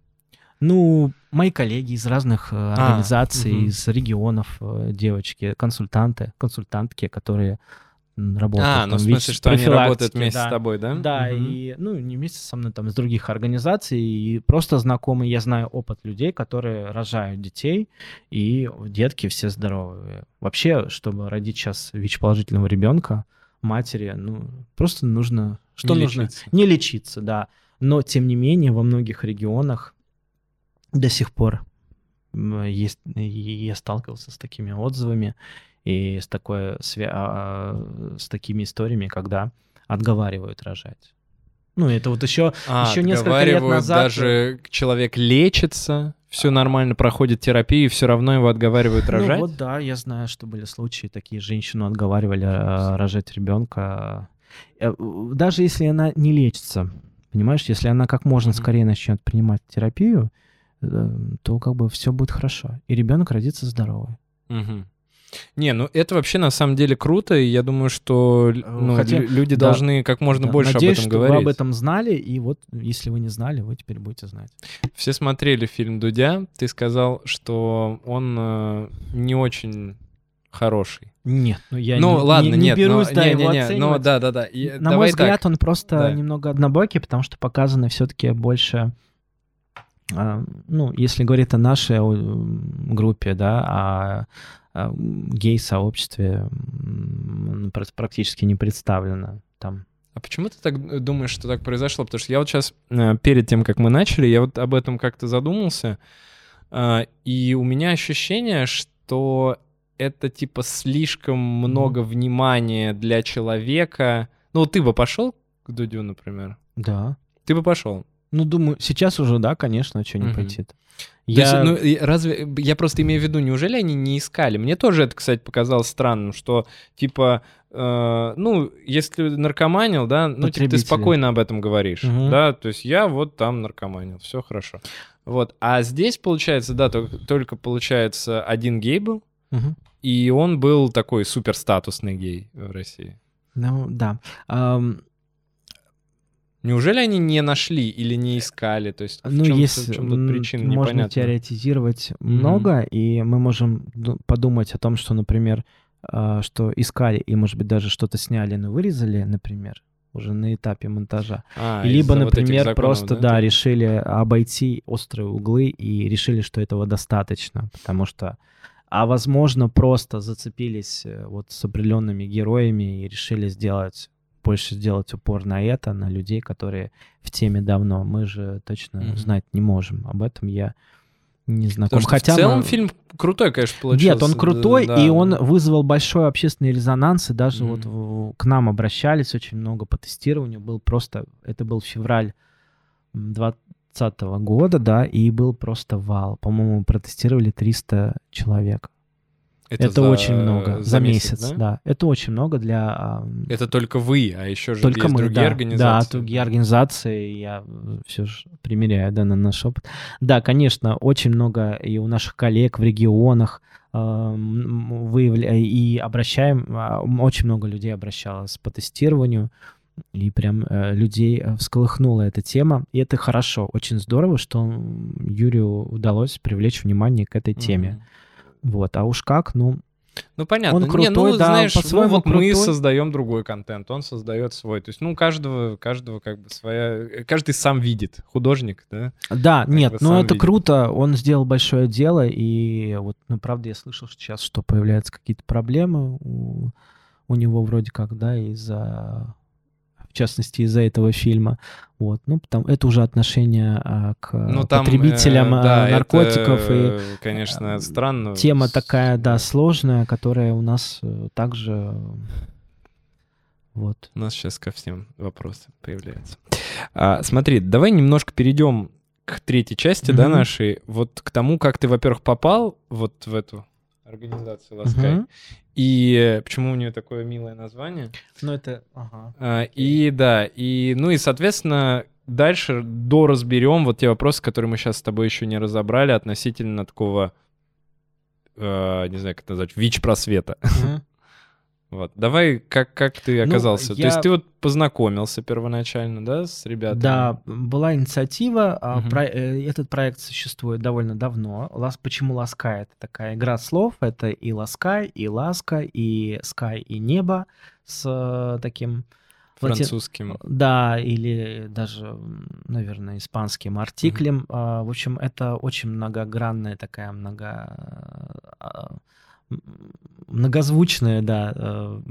Ну, мои коллеги из разных э, организаций, А, мгм. из регионов, э, девочки, консультанты, консультантки, которые работают. А, ну там, в ВИЧ смысле, что они работают вместе да. с тобой, да? Да, Мгм. и, ну, не вместе со мной, там, из других организаций, и просто знакомые, я знаю опыт людей, которые рожают детей, и детки все здоровые. Вообще, чтобы родить сейчас ВИЧ-положительного ребенка, матери, ну, просто нужно Что Не нужно? лечиться. Не лечиться, да. Но, тем не менее, во многих регионах до сих пор есть, и я сталкивался с такими отзывами и с, такой, а, с такими историями, когда отговаривают рожать. Ну, это вот еще А, Ещё несколько лет назад- э, даже человек лечится, все нормально, проходит терапию, и все равно его отговаривают рожать. Ну вот да, я знаю, что были случаи, такие женщину отговаривали э, рожать ребенка. Э, Даже если она не лечится, понимаешь, если она как можно Мгм. скорее начнет принимать терапию, э, то как бы все будет хорошо. И ребенок родится здоровый. Мгм. Не, ну это вообще на самом деле круто, и я думаю, что л- ну, Хотя- лю- люди да. должны как можно Да, больше Надеюсь, об этом говорить. вы об этом знали, и вот если вы не знали, вы теперь будете знать. Все смотрели фильм Дудя, ты сказал, что он э, не очень хороший. Нет, ну я ну не, ладно, не- не нет, берусь но, да, не, его не, не, ну да, да, да. И На мой так. взгляд, он просто Да. немного однобокий, потому что показано все-таки больше, ну, если говорить о нашей группе, да, о, гей-сообществе практически не представлено там. А почему ты так э, думаешь, что так произошло? Потому что я вот сейчас, перед тем, как мы начали, я вот об этом как-то задумался, а, и у меня ощущение, что это типа слишком много внимания для человека. Ну, вот ты бы пошел к Дудю, например? Да. Ты бы пошел. Ну, думаю, сейчас уже, да, конечно, что не Мгм. пойти-то. То есть, Я... ну, разве я просто имею в виду, неужели они не искали? Мне тоже это, кстати, показалось странным, что типа, э, ну, если наркоманил, да, ну, типа, ты спокойно об этом говоришь, Мгм. да, то есть я вот там наркоманил, все хорошо. Вот, а здесь, получается, да, только, только, получается, один гей был, Мгм. и он был такой супер статусный гей в России. Ну, да. Ам, Неужели они не нашли или не искали? То есть, в Ну, чём- есть, в чём тут причина, можно непонятно. теоретизировать много, и мы можем ду- подумать о том, что, например, а, что искали и, может быть, даже что-то сняли, но вырезали, например, уже на этапе монтажа. А, Либо, из-за вот например, законов, просто, да, да, решили обойти острые углы и решили, что этого достаточно, потому что, а возможно, просто зацепились э, вот с определенными героями и решили сделать больше сделать упор на это, на людей, которые в теме давно. Мы же точно Мгм. знать не можем. Об этом я не знаком. Потому Хотя в целом мы- фильм крутой, конечно, получился. Нет, он крутой, да. и он вызвал большой общественный резонанс, и даже Мгм. вот в- к нам обращались очень много по тестированию. Был просто, это был февраль 2020 года, да, и был просто вал. По-моему, протестировали 300 человек. Это, за- очень много за, месяц, да? да? Это очень много для а, Это только вы, а еще же только есть мы, другие да, организации. Да, другие организации, я все же примеряю, да, на наш опыт. Да, конечно, очень много и у наших коллег в регионах эм, выявля... и обращаем, а, очень много людей обращалось по тестированию, и прям э, людей э, всколыхнула эта тема, и это хорошо, очень здорово, что Юрию удалось привлечь внимание к этой теме. Мгм. Вот, а уж как, ну, Ну, понятно. Он Не, крутой, ну, да, знаешь, ну, вот мы крутой. создаем другой контент, он создает свой. То есть, ну, у каждого, каждого как бы своя... Каждый сам видит. Художник, да? Да, бы нет, сам это видит. круто, он сделал большое дело, и вот, ну, правда, я слышал сейчас, что появляются какие-то проблемы у, у него вроде как, да, из-за, в частности, из-за этого фильма, вот, ну, потому, это уже отношение а, к Ну, там, потребителям э, а, да, наркотиков, это, и э, конечно, э, странно. тема такая, да, сложная, которая у нас э, также, вот. У нас сейчас ко всем вопросы появляются. А, смотри, давай немножко перейдем к третьей части, да, Мгм. нашей. Вот к тому, как ты, во-первых, попал вот в эту организацию Ласкай. Мгм. И почему у нее такое милое название. Ну, это, ага. А, и да, и, ну и, соответственно, дальше доразберем вот те вопросы, которые мы сейчас с тобой еще не разобрали относительно такого, э, не знаю, как это назвать, ВИЧ-просвета. Мгм. Вот. Давай, как, как ты Ну, оказался? То я- есть ты вот познакомился первоначально, да, с ребятами? Да, была инициатива. а, Мгм. про- э, этот проект существует довольно давно. Лас, почему ласка? Это такая игра слов. Это и ласкай, и ласка, и скай, и небо с э, таким... лати- Французским. Да, или даже, наверное, испанским артиклем. А, В общем, это очень многогранная такая много... м, многозвучная, да, э,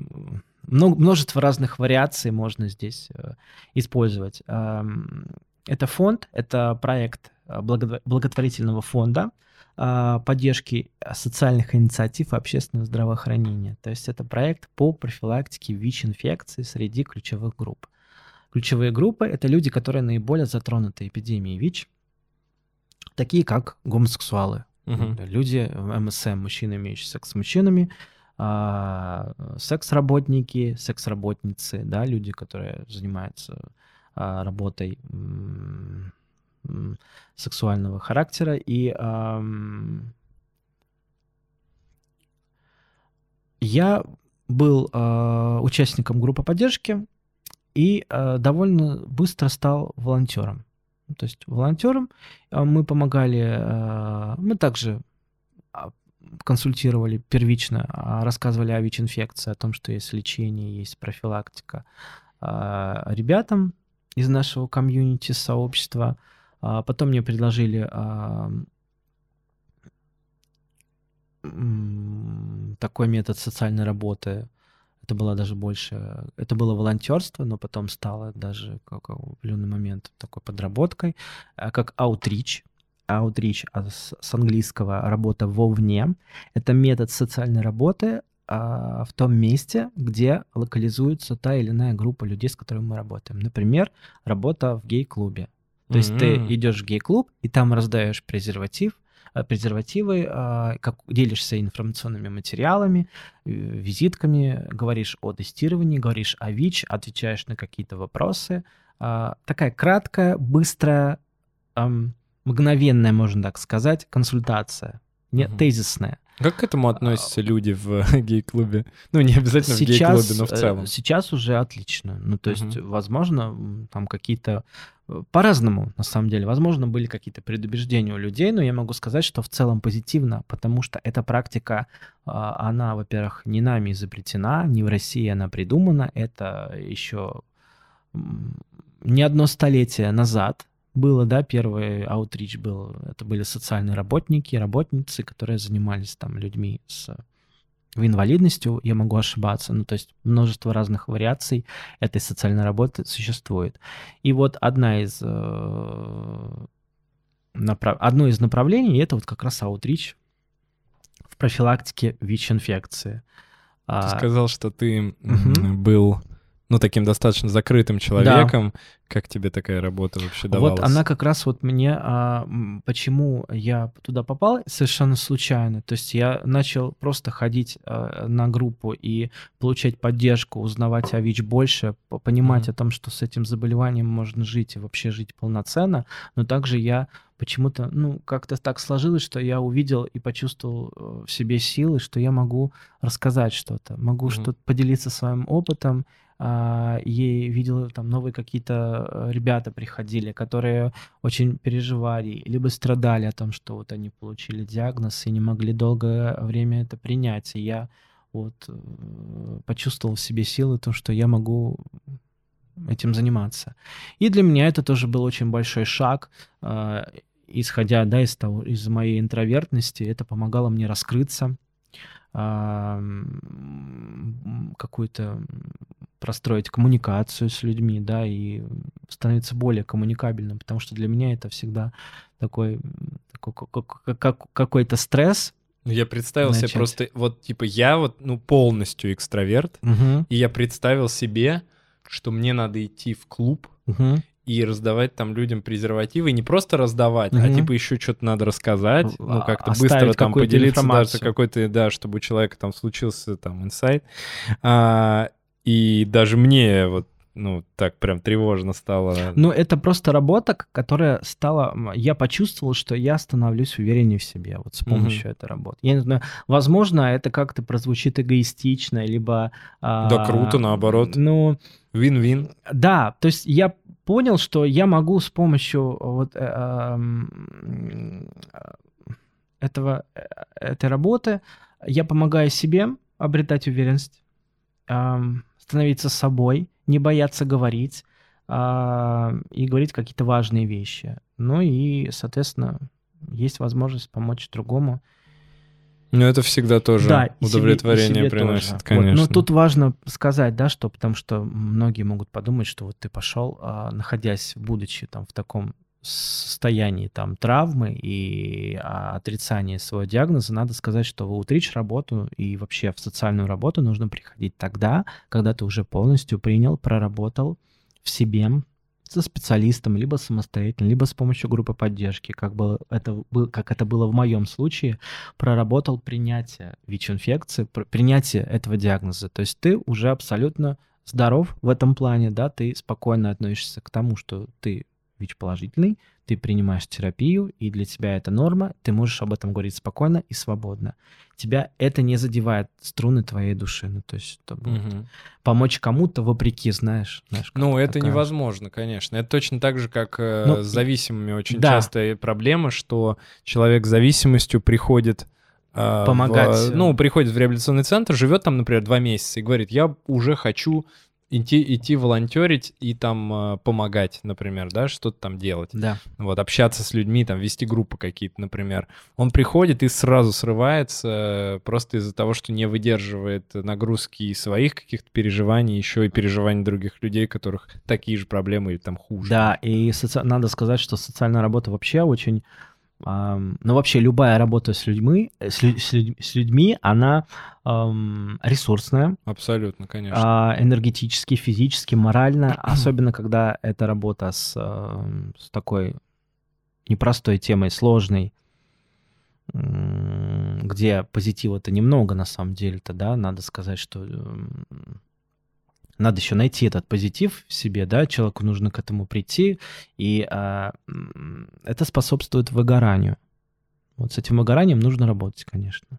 множество разных вариаций можно здесь э, использовать. Эм, это фонд, это проект э, благотворительного фонда поддержки социальных инициатив общественного здравоохранения. То есть это проект по профилактике ВИЧ-инфекции среди ключевых групп. Ключевые группы — это люди, которые наиболее затронуты эпидемией ВИЧ, такие как гомосексуалы, угу. люди МСМ, мужчины, имеющие секс с мужчинами, а, секс-работники, секс-работницы, да, люди, которые занимаются а, работой сексуального характера и я был э, участником группы поддержки и э, довольно быстро стал волонтером. То есть волонтером мы помогали, э, мы также консультировали первично, а, рассказывали о ВИЧ-инфекции, о том, что есть лечение, есть профилактика а, ребятам из нашего комьюнити, сообщества. А, потом мне предложили такой метод социальной работы. Это было даже больше, это было волонтерство, но потом стало даже как в определенный момент такой подработкой, как аутрич outreach а с английского работа вовне. Это метод социальной работы а, в том месте, где локализуется та или иная группа людей, с которыми мы работаем. Например, работа в гей-клубе. То есть mm-hmm. ты идешь в гей-клуб, и там раздаешь презерватив, презервативы, а, как делишься информационными материалами, э, визитками, говоришь о тестировании, говоришь о ВИЧ, отвечаешь на какие-то вопросы. Такая краткая, быстрая, мгновенная, можно так сказать, консультация, не угу. тезисная. Как к этому относятся а, люди в гей-клубе? Ну, не обязательно сейчас, в гей-клубе, но в целом. Сейчас уже отлично. Ну, то есть, угу. возможно, там какие-то... Э, по-разному, на самом деле. Возможно, были какие-то предубеждения у людей, но я могу сказать, что в целом позитивно, потому что эта практика, а, она, во-первых, не нами изобретена, не в России она придумана, это еще не одно столетие назад было, да, первый аутрич был, это были социальные работники, работницы, которые занимались там людьми с инвалидностью, я могу ошибаться, ну, то есть множество разных вариаций этой социальной работы существует. И вот одна из, э, направ... одно из направлений, это вот как раз аутрич в профилактике ВИЧ-инфекции. Ты а... сказал, что ты угу. был ну, таким достаточно закрытым человеком. Да. Как тебе такая работа вообще давалась? Вот она как раз вот мне, а, почему я туда попал, совершенно случайно. То есть я начал просто ходить а, на группу и получать поддержку, узнавать о ВИЧ больше, понимать mm-hmm. о том, что с этим заболеванием можно жить и вообще жить полноценно. Но также я почему-то, ну, как-то так сложилось, что я увидел и почувствовал э, в себе силы, что я могу рассказать что-то, могу mm-hmm. что-то поделиться своим опытом, а, и видел там новые какие-то э, ребята приходили, которые очень переживали, либо страдали о том, что вот они получили диагноз и не могли долгое время это принять. И я вот э, почувствовал в себе силы, то, что я могу этим заниматься. И для меня это тоже был очень большой шаг, а, исходя да, из, того, из моей интровертности, это помогало мне раскрыться, какую-то простроить коммуникацию с людьми, да, и становиться более коммуникабельным, потому что для меня это всегда такой, такой как, какой-то стресс. Ну, я представил начать. себе просто, вот, типа, я вот, ну, полностью экстраверт, угу. и я представил себе, что мне надо идти в клуб, угу и раздавать там людям презервативы, и не просто раздавать, угу. а типа еще что-то надо рассказать, ну а, как-то быстро там поделиться даже какой-то, да, чтобы у человека там случился там инсайт. А, и даже мне вот ну, так прям тревожно стало. Ну, это просто работа, которая стала... Я почувствовал, что я становлюсь увереннее в себе вот с помощью mm-hmm. этой работы. Я не знаю, возможно, это как-то прозвучит эгоистично, либо... А, да, круто, наоборот. Ну... Вин-вин. Да, то есть я понял, что я могу с помощью вот э, этого, э, этой работы, я помогаю себе обретать уверенность, становиться собой, не бояться говорить и говорить какие-то важные вещи. Ну и, соответственно, есть возможность помочь другому Ну, это всегда тоже да, и себе- удовлетворение себе приносит, тоже. Вот. конечно. Но тут важно сказать, да, что потому что многие могут подумать, что вот ты пошел, а, находясь, будучи там в таком состоянии там травмы и а, отрицания своего диагноза, надо сказать, что в аутрич работу и вообще в социальную работу нужно приходить тогда, когда ты уже полностью принял, проработал в себе со специалистом, либо самостоятельно, либо с помощью группы поддержки, как, бы это, как это было в моем случае, проработал принятие ВИЧ-инфекции, пр- принятие этого диагноза. То есть ты уже абсолютно здоров в этом плане, да, ты спокойно относишься к тому, что ты ВИЧ-положительный, ты принимаешь терапию, и для тебя это норма, ты можешь об этом говорить спокойно и свободно. Тебя это не задевает струны твоей души, ну, то есть это будет Мгм. помочь кому-то вопреки, знаешь. знаешь Ну, это такая- невозможно, конечно. Это точно так же, как э, Ну, с зависимыми очень да. частая проблема, что человек с зависимостью приходит э, Помогать. в- ну, приходит в реабилитационный центр, живет там, например, два месяца и говорит, я уже хочу идти, идти волонтерить и там э, помогать, например, да, что-то там делать. Да. Вот, общаться с людьми, там, вести группы какие-то, например. Он приходит и сразу срывается э, просто из-за того, что не выдерживает нагрузки и своих каких-то переживаний, еще и переживаний других людей, которых такие же проблемы или там хуже. Да, и соци- надо сказать, что социальная работа вообще очень... ам, ну, вообще любая работа с людьми, э, с, лю- с людь- с людьми, она ам, ресурсная, Абсолютно, конечно. а, энергетически, физически, морально, особенно когда это работа с, ам, с такой непростой темой, сложной, где позитива-то немного на самом деле-то, да, надо сказать, что м, надо еще найти этот позитив в себе, да, человеку нужно к этому прийти, и а, это способствует выгоранию. Вот с этим выгоранием нужно работать, конечно.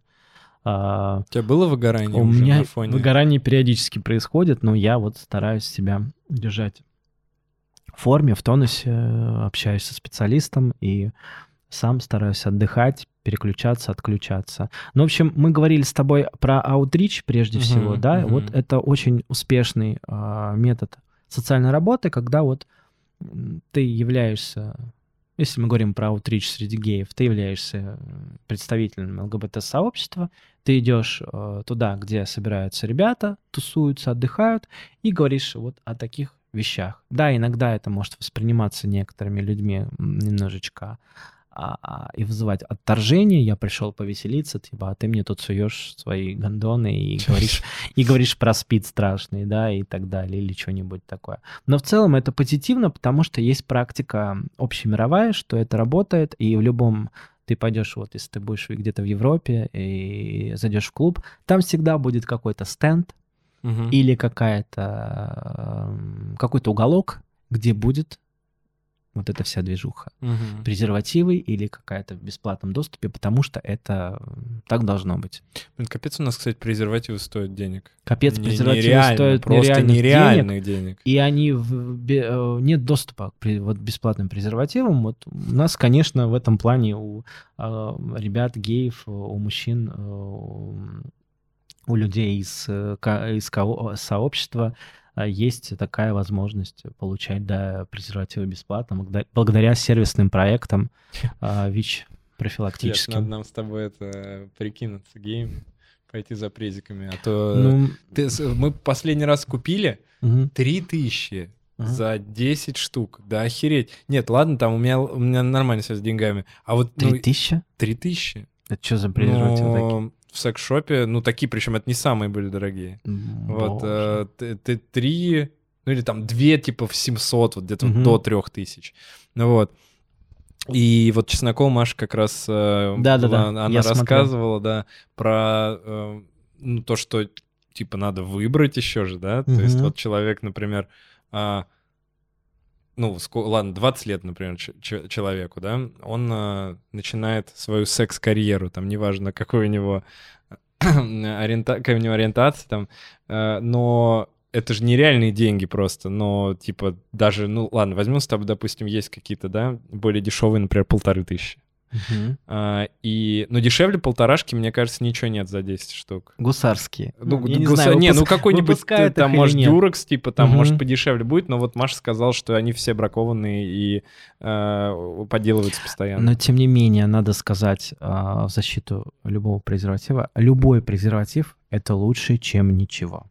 А, У тебя было выгорание у меня на фоне? выгорание периодически происходит, но я вот стараюсь себя держать в форме, в тонусе, общаюсь со специалистом и сам стараюсь отдыхать, переключаться, отключаться. Ну, в общем, мы говорили с тобой про аутрич прежде Мгм, всего, да, мгм. вот это очень успешный а, метод социальной работы, когда вот ты являешься, если мы говорим про аутрич среди геев, ты являешься э, представителем ЛГБТ-сообщества, ты идешь э, туда, где собираются ребята, тусуются, отдыхают, и говоришь вот о таких вещах. Да, иногда это может восприниматься некоторыми людьми немножечко а, а, и вызывать отторжение. Я пришел повеселиться, типа, а ты мне тут суешь свои гондоны и говоришь, и говоришь про спид страшный, да, и так далее, или что-нибудь такое. Но в целом это позитивно, потому что есть практика общемировая, что это работает, и в любом ты пойдешь, вот если ты будешь где-то в Европе и зайдешь в клуб, там всегда будет какой-то стенд Мгм. или какая-то эм, какой-то уголок, где будет вот эта вся движуха. Мгм. Презервативы или какая-то в бесплатном доступе, потому что это так должно быть. Блин, капец у нас, кстати, презервативы стоят денег. Капец, Не- презервативы нереально, стоят просто нереальных денег, нереальных денег. и они в- э, нет доступа к вот бесплатным презервативам. Вот у нас, конечно, в этом плане у э, ребят геев, у мужчин, э, у людей из, э, из сообщества э, есть такая возможность получать да, презервативы бесплатно благодаря, сервисным проектам э, ВИЧ профилактическим. надо нам с тобой это прикинуться геем, пойти за презиками. А то Ну, ты мы последний раз купили мгм, 3000 мгм. за 10 штук. Да охереть. Нет, ладно, там у меня, у меня нормально все с деньгами. А вот ну, Три тысячи? 3000? Это что за презервативы такие? В секс-шопе, ну, такие, причем это не самые были дорогие. М, Вот, э, т- т- три, ну или там две, типа в 700, вот где-то вот Мгм. до 3000. Ну вот. И вот Чеснокова Маша как раз э, Да-да-да, была- она я смотрел. рассказывала, да, про э, ну, то, что типа надо выбрать еще же, да. То есть вот человек, например, а, ну, ладно, 20 лет, например, человеку, да, он а, начинает свою секс-карьеру, там, неважно, какой у него ориента... какая у него ориентация, там, э, но это же нереальные деньги просто, но, типа, даже, ну, ладно, возьмем с тобой, допустим, есть какие-то, да, более дешевые, например, полторы тысячи. Мгм. А, и, ну, дешевле полторашки, мне кажется, ничего нет за 10 штук. Гусарские. Ну, я не знаю, не, ну выпуск- какой-нибудь э, там, может, нет. дюрекс, типа, там, Мгм. может, подешевле будет, но вот Маша сказала, что они все бракованные и э, подделываются постоянно. Но тем не менее, надо сказать а, в защиту любого презерватива, любой презерватив это лучше, чем ничего.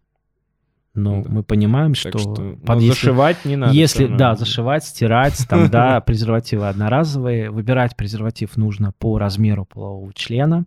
Но Да. мы понимаем, Так что, что, под- ну, если- зашивать не надо. если, да, зашивать, стирать, там, да, презервативы одноразовые, выбирать презерватив нужно по размеру полового члена,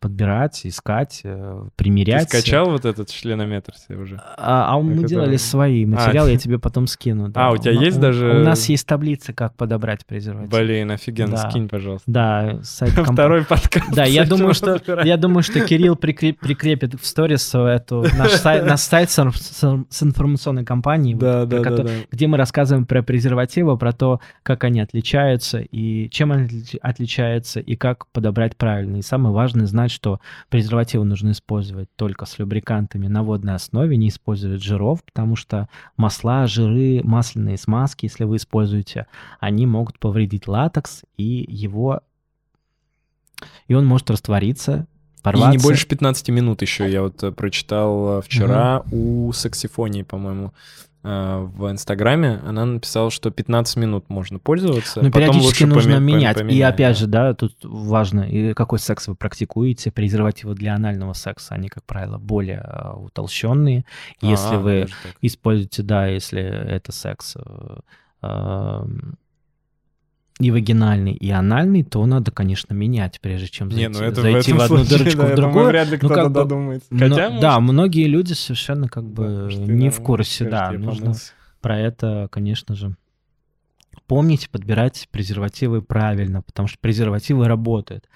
подбирать, искать, э, Ты примерять. скачал вот этот членометр себе уже? А, а мы Который- делали свои материалы, я тебе потом скину. да. А, у тебя н- есть даже- У нас есть таблица, как подобрать презерватив. Блин, офигенно, Да. скинь, пожалуйста. Да, сайт компа- Второй подкаст. Да, я думаю, что я думаю, что Кирилл прикреп- прикрепит в сторис эту наш сайт, наш сайт с, инф- с- с информационной компанией, вот, Да, про да, да, кото- да. где мы рассказываем про презервативы, про то, как они отличаются и чем они отли- отличаются и как подобрать правильно. И самое важное знать, что презервативы нужно использовать только с любрикантами на водной основе, не использовать жиров, потому что масла, жиры, масляные смазки, если вы используете, они могут повредить латекс и его и он может раствориться, И порваться. не больше 15 минут еще. Я вот э, прочитал э, вчера у саксифонии, по-моему, в Инстаграме. Она написала, что 15 минут можно пользоваться. Но Ну, периодически нужно поме- менять. И поменять, опять да. же, да, тут важно, и какой секс вы практикуете. Презервативы для анального секса, они, как правило, более э, утолщенные. Если А, вы используете, да, если это секс э, эм, и вагинальный, и анальный, то надо, конечно, менять, прежде чем зайти, Не, ну это зайти в, в, одну случае, дырочку да, в я думаю, другую. вряд ли Ну, кто-то как бы, додумается. Но- Хотя, да, может, многие люди совершенно как бы может, и не да, в курсе, скажет, да, нужно помылся. про это, конечно же, помнить, подбирать презервативы правильно, потому что презервативы работают.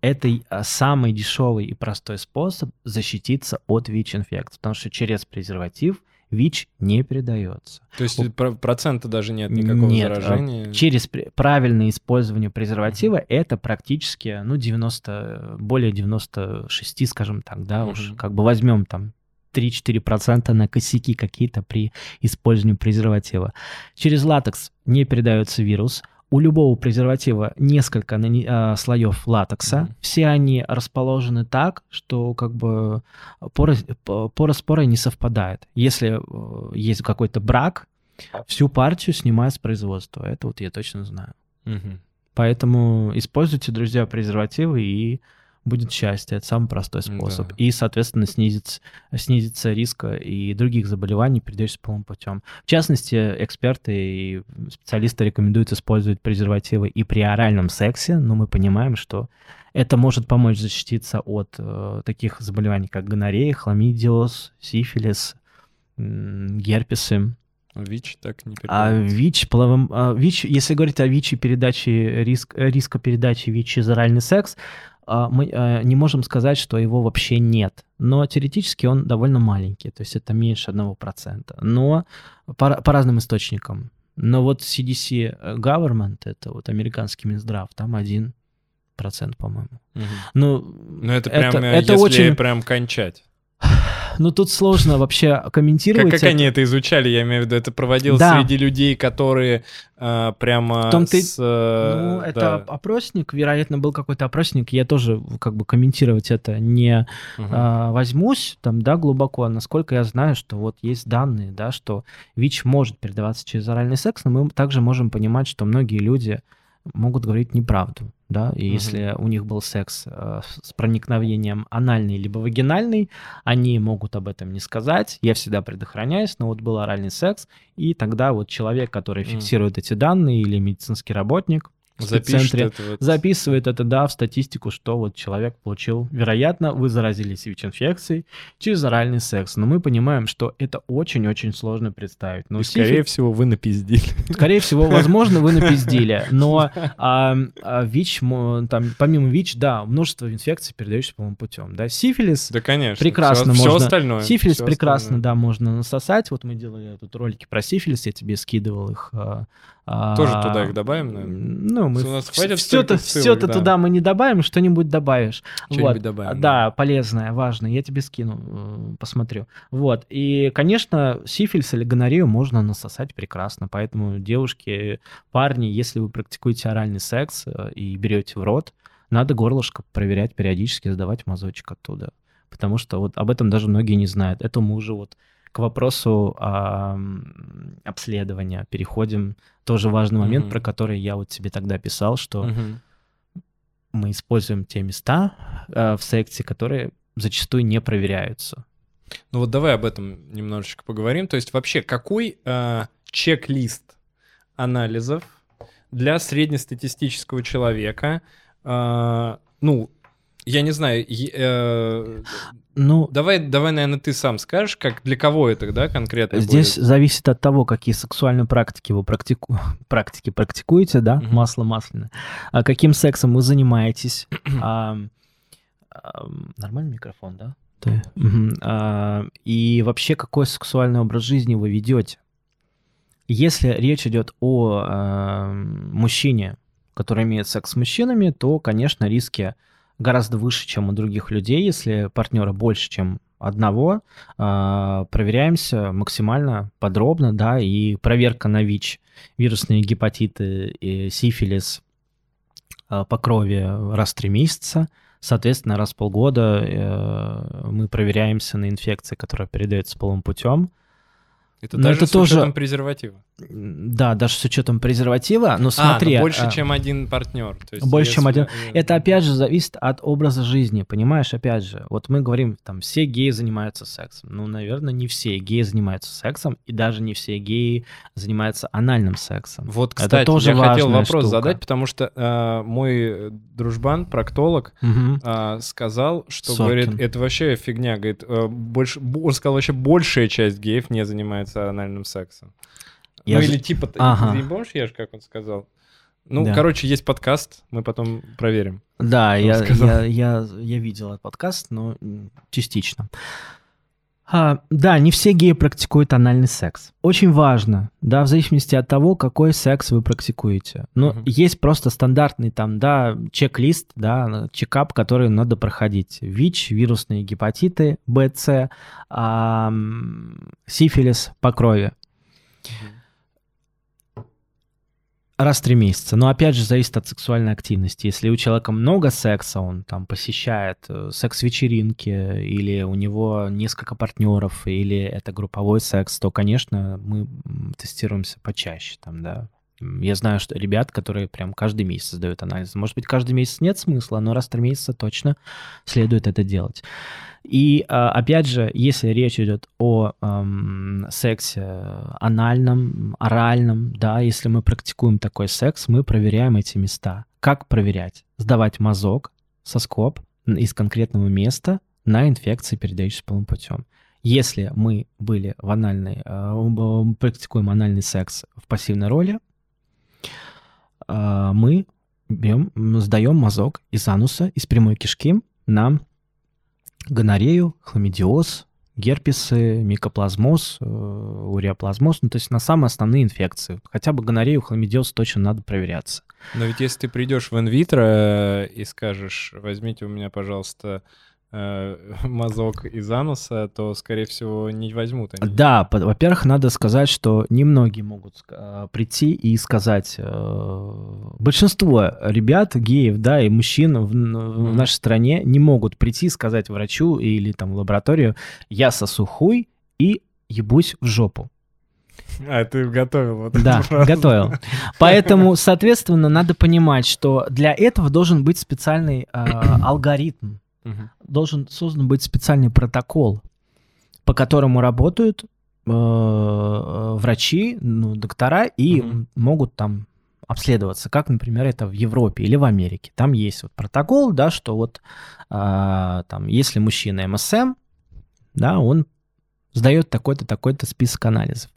Это а, самый дешевый и простой способ защититься от ВИЧ-инфекции, потому что через презерватив ВИЧ не передается. То есть про- процента даже нет никакого Нет, а заражения. Через правильное использование презерватива это практически, ну, 90, более 96, скажем так, да, уж Мгм. как бы возьмем там 3-4% на косяки какие-то при использовании презерватива. Через латекс не передается вирус. У любого презерватива несколько а, слоев латекса. Мгм. Все они расположены так, что как бы пора, п- пора с порой не совпадает. Если э, есть какой-то брак, всю партию снимают с производства. Это вот я точно знаю. Мгм. Поэтому используйте, друзья, презервативы, и будет счастье. Это самый простой способ. Да. И, соответственно, снизится, снизится риск и других заболеваний, передающихся половым путем. В частности, эксперты и специалисты рекомендуют использовать презервативы и при оральном сексе, но мы понимаем, что это может помочь защититься от э, таких заболеваний, как гонорея, хламидиоз, сифилис, м, герпесы. ВИЧ так не А передается. ВИЧ, половым, а, ВИЧ, если говорить о ВИЧ и передаче, риск, э, риска передачи ВИЧ через оральный секс, а, мы а, не можем сказать, что его вообще нет. Но теоретически он довольно маленький, то есть это меньше 1%. Но по, по разным источникам. Но вот CDC Government, это вот американский Минздрав, там 1%, по-моему. Мгм. Ну, Ну это прям, это, э, это если очень... прям кончать. Ну, тут сложно вообще комментировать. Как, как это. они это изучали, я имею в виду, это проводилось Да. среди людей, которые э, прямо В том-то и- с... э, Ну, это да. опросник, вероятно, был какой-то опросник. Я тоже как бы комментировать это не Мгм. а, возьмусь там, да, глубоко. Насколько я знаю, что вот есть данные, да, что ВИЧ может передаваться через оральный секс, но мы также можем понимать, что многие люди могут говорить неправду, да, и Мгм. если у них был секс э, с проникновением анальный либо вагинальный, они могут об этом не сказать, я всегда предохраняюсь, но вот был оральный секс, и тогда вот человек, который фиксирует эти данные, или медицинский работник, Запишет центре это вот. записывает это, да, в статистику, что вот человек получил, вероятно, вы заразились ВИЧ-инфекцией через оральный секс. Но мы понимаем, что это очень-очень сложно представить. Но И, скорее всего, вы напиздили. скорее всего, возможно, вы напиздили. Но а, а, ВИЧ, там, помимо ВИЧ, да, множество инфекций, передающихся половым путем. Да, сифилис, Да, конечно. Прекрасно Все, можно. остальное. Сифилис всё прекрасно, остальное. да, можно насосать. Вот мы делали тут ролики про сифилис, я тебе скидывал их. А, а, Тоже туда их добавим, наверное? Ну. Мы У нас хватит все-то, все-то да. туда мы не добавим, что-нибудь добавишь. Что-нибудь Вот. добавим, Да, полезное, важное. Я тебе скину, э, посмотрю. Вот. И, конечно, сифилис или гонорею можно насосать прекрасно. Поэтому, девушки, парни, если вы практикуете оральный секс э, и берете в рот, надо горлышко проверять периодически, сдавать мазочек оттуда. Потому что вот об этом даже многие не знают. Это мы уже вот к вопросу а, обследования переходим. Тоже важный момент, Мгм. про который я вот тебе тогда писал, что Мгм. мы используем те места э, в секте, которые зачастую не проверяются. Ну вот давай об этом немножечко поговорим. То есть вообще какой э, чек-лист анализов для среднестатистического человека? э, ну, я не знаю, э, Ну, давай, давай, наверное, ты сам скажешь, как для кого это, да, конкретно здесь будет? зависит от того, какие сексуальные практики вы практику... практики практикуете, да, Мгм. масло масляное, а каким сексом вы занимаетесь. А, ам, Нормальный микрофон, да? Ты. Мгм. А, И вообще, какой сексуальный образ жизни вы ведете? Если речь идет о ам, мужчине, который имеет секс с мужчинами, то, конечно, риски гораздо выше, чем у других людей. Если партнера больше, чем одного, а, проверяемся максимально подробно, да, и проверка на ВИЧ, вирусные гепатиты, и сифилис а, по крови раз в три месяца. Соответственно, раз в полгода э, мы проверяемся на инфекции, которая передается половым путем. Это но даже это с тоже- презерватива. Да, даже с учетом презерватива. Но смотри, а, ну больше, а, чем один партнер. То есть Больше, чем если- один. Это опять же зависит от образа жизни, понимаешь? Опять же, вот мы говорим, там все геи занимаются сексом. Ну, наверное, не все геи занимаются сексом, и даже не все геи занимаются анальным сексом. Вот, Это кстати, тоже я хотел вопрос штука. задать, потому что э, мой дружбан, проктолог, Мгм. а, сказал, что Соркин. говорит, это вообще фигня, говорит, э, больше, он сказал, вообще большая часть геев не занимается анальным сексом. Я ну ж- или типа, ты Ага. не помнишь, я же как он сказал? Ну, Да. короче, есть подкаст, мы потом проверим. Да, я, я, я, я видел этот подкаст, но частично. А, да, не все геи практикуют анальный секс. Очень важно, да, в зависимости от того, какой секс вы практикуете. Но Мгм. есть просто стандартный там, да, чек-лист, да, чекап, который надо проходить. ВИЧ, вирусные гепатиты, Б, С, ам, сифилис по крови. Раз в три месяца. Но опять же зависит от сексуальной активности. Если у человека много секса, он там посещает э, секс-вечеринки, или у него несколько партнеров, или это групповой секс, то, конечно, мы тестируемся почаще там, да. Я знаю, что ребят, которые прям каждый месяц сдают анализ. Может быть, каждый месяц нет смысла, но раз в три месяца точно следует это делать. И а, опять же, если речь идет о ам, сексе анальном, оральном, да, если мы практикуем такой секс, мы проверяем эти места. Как проверять? Сдавать мазок, соскоб из конкретного места на инфекции, передающиеся половым путем. Если мы были в анальной, м, практикуем анальный секс в пассивной роли, а, мы берем, м, сдаем мазок из ануса, из прямой кишки на гонорею, хламидиоз, герпесы, микоплазмоз, э, уреоплазмоз, ну то есть на самые основные инфекции. Хотя бы гонорею, хламидиоз точно надо проверяться. Но ведь если ты придешь в инвитро э, и скажешь, возьмите у меня, пожалуйста, мазок из ануса, то, скорее всего, не возьмут они. Да, во-первых, надо сказать, что немногие могут э, прийти и сказать, э, большинство ребят, геев, да, и мужчин в, в нашей стране не могут прийти и сказать врачу или там в лабораторию, я сосу хуй и ебусь в жопу. А, ты готовил вот Да, эту готовил. Поэтому, соответственно, надо понимать, что для этого должен быть специальный э, алгоритм, Мгм. Должен создан быть специальный протокол, по которому работают э, э, врачи, ну, доктора и Мгм. могут там обследоваться, как, например, это в Европе или в Америке. Там есть вот протокол, да, что вот а, там, если мужчина МСМ, да, он сдает такой-то, такой-то список анализов.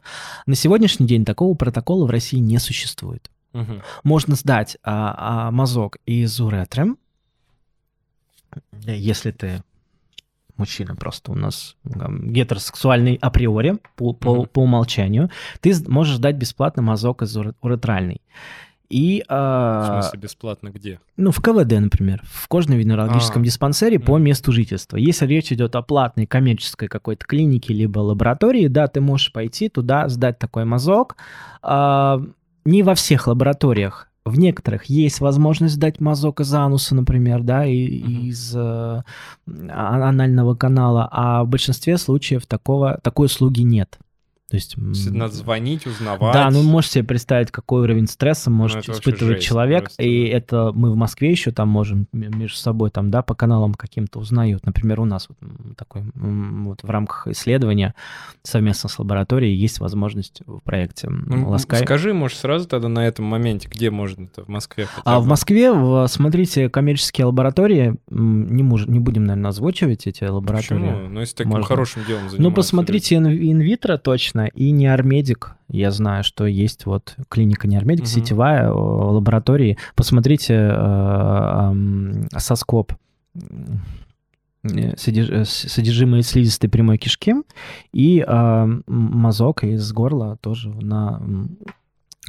На сегодняшний день такого протокола в России не существует. Мгм. Можно сдать а, а, мазок из уретры, если ты мужчина просто у нас гетеросексуальный априори, по, по, Мгм. по умолчанию, ты можешь сдать бесплатно мазок из уре- уретральный. И, В а, смысле, бесплатно где? ну, в КВД, например, в кожно-венерологическом А. диспансере по месту жительства. Если речь идет о платной коммерческой какой-то клинике либо лаборатории, да, ты можешь пойти туда, сдать такой мазок. А, не во всех лабораториях. В некоторых есть возможность сдать мазок из ануса, например, да, и Мгм. из э, а- анального канала, а в большинстве случаев такого, такой услуги нет. То есть... То надо звонить, узнавать. да, ну можете себе представить, какой уровень стресса может Ну, испытывать жесть человек. просто, и это мы в Москве еще там можем между собой там, да, по каналам каким-то узнают. Например, у нас вот такой вот в рамках исследования совместно с лабораторией есть возможность в проекте Ну, Ласкай. Скажи, может, сразу тогда на этом моменте, где можно это в Москве? А в? Москве, в- смотрите, коммерческие лаборатории, не, муж- не будем, наверное, озвучивать эти лаборатории. Почему? Ну, если таким Можно. хорошим делом занимаются. Ну, посмотрите ин- инвитро точно, и неармедик. Я знаю, что есть вот клиника неармедик, Мгм. сетевая, лаборатории. Посмотрите э, соскоп м, э, содержимое слизистой прямой кишки и э, мазок из горла тоже на,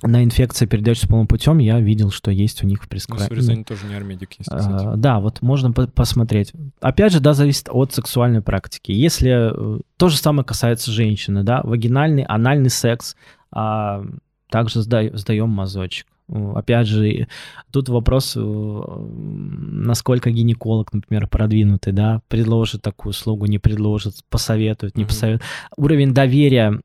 на инфекции, передающиеся полным путем, я видел, что есть у них в Ну, в. Рязани тоже не армедик есть, кстати. А, Да, вот можно по- посмотреть. Опять же, да, зависит от сексуальной практики. Если э, то же самое касается женщины, да, вагинальный, анальный секс, а, также сда- сдаем мазочек. Опять же, тут вопрос, э, насколько гинеколог, например, продвинутый, да, предложит такую услугу, не предложит, посоветует, не Мгм. посоветует. Уровень доверия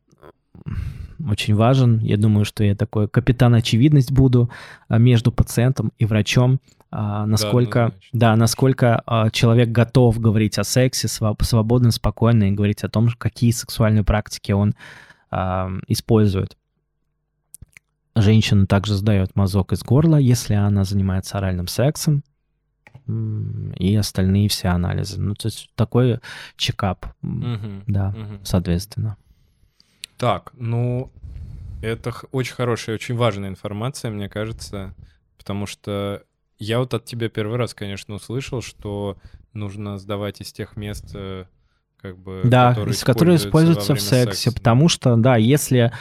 очень важен. Я думаю, что я такой капитан очевидность буду а, между пациентом и врачом. А, Насколько, однозначно. да, насколько а, человек готов говорить о сексе своб- свободно, спокойно и говорить о том, какие сексуальные практики он использует. Женщина также сдает мазок из горла, если она занимается оральным сексом и остальные все анализы. Ну, то есть такой чекап, Мгм, да, мгм. соответственно. Так, ну, это очень хорошая, очень важная информация, мне кажется, потому что я вот от тебя первый раз, конечно, услышал, что нужно сдавать из тех мест, э, как бы, Да, которые, из- которые используются в сексе, секса, потому что, да, если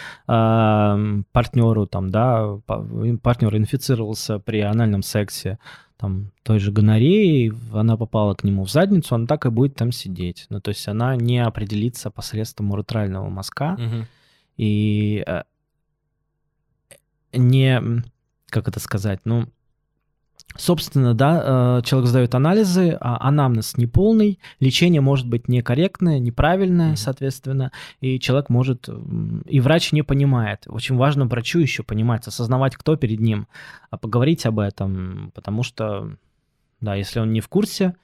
партнеру там, да, партнер инфицировался при анальном сексе там той же гонореей, она попала к нему в задницу, она так и будет там сидеть. Ну, то есть она не определится посредством уретрального мазка Мгм. и э, не, как это сказать, ну, собственно, да, э, человек сдает анализы, а анамнез неполный, лечение может быть некорректное, неправильное, Мгм. соответственно, и человек может, м, и врач не понимает. Очень важно врачу еще понимать, осознавать, кто перед ним, а поговорить об этом, потому что, да, если он не в курсе,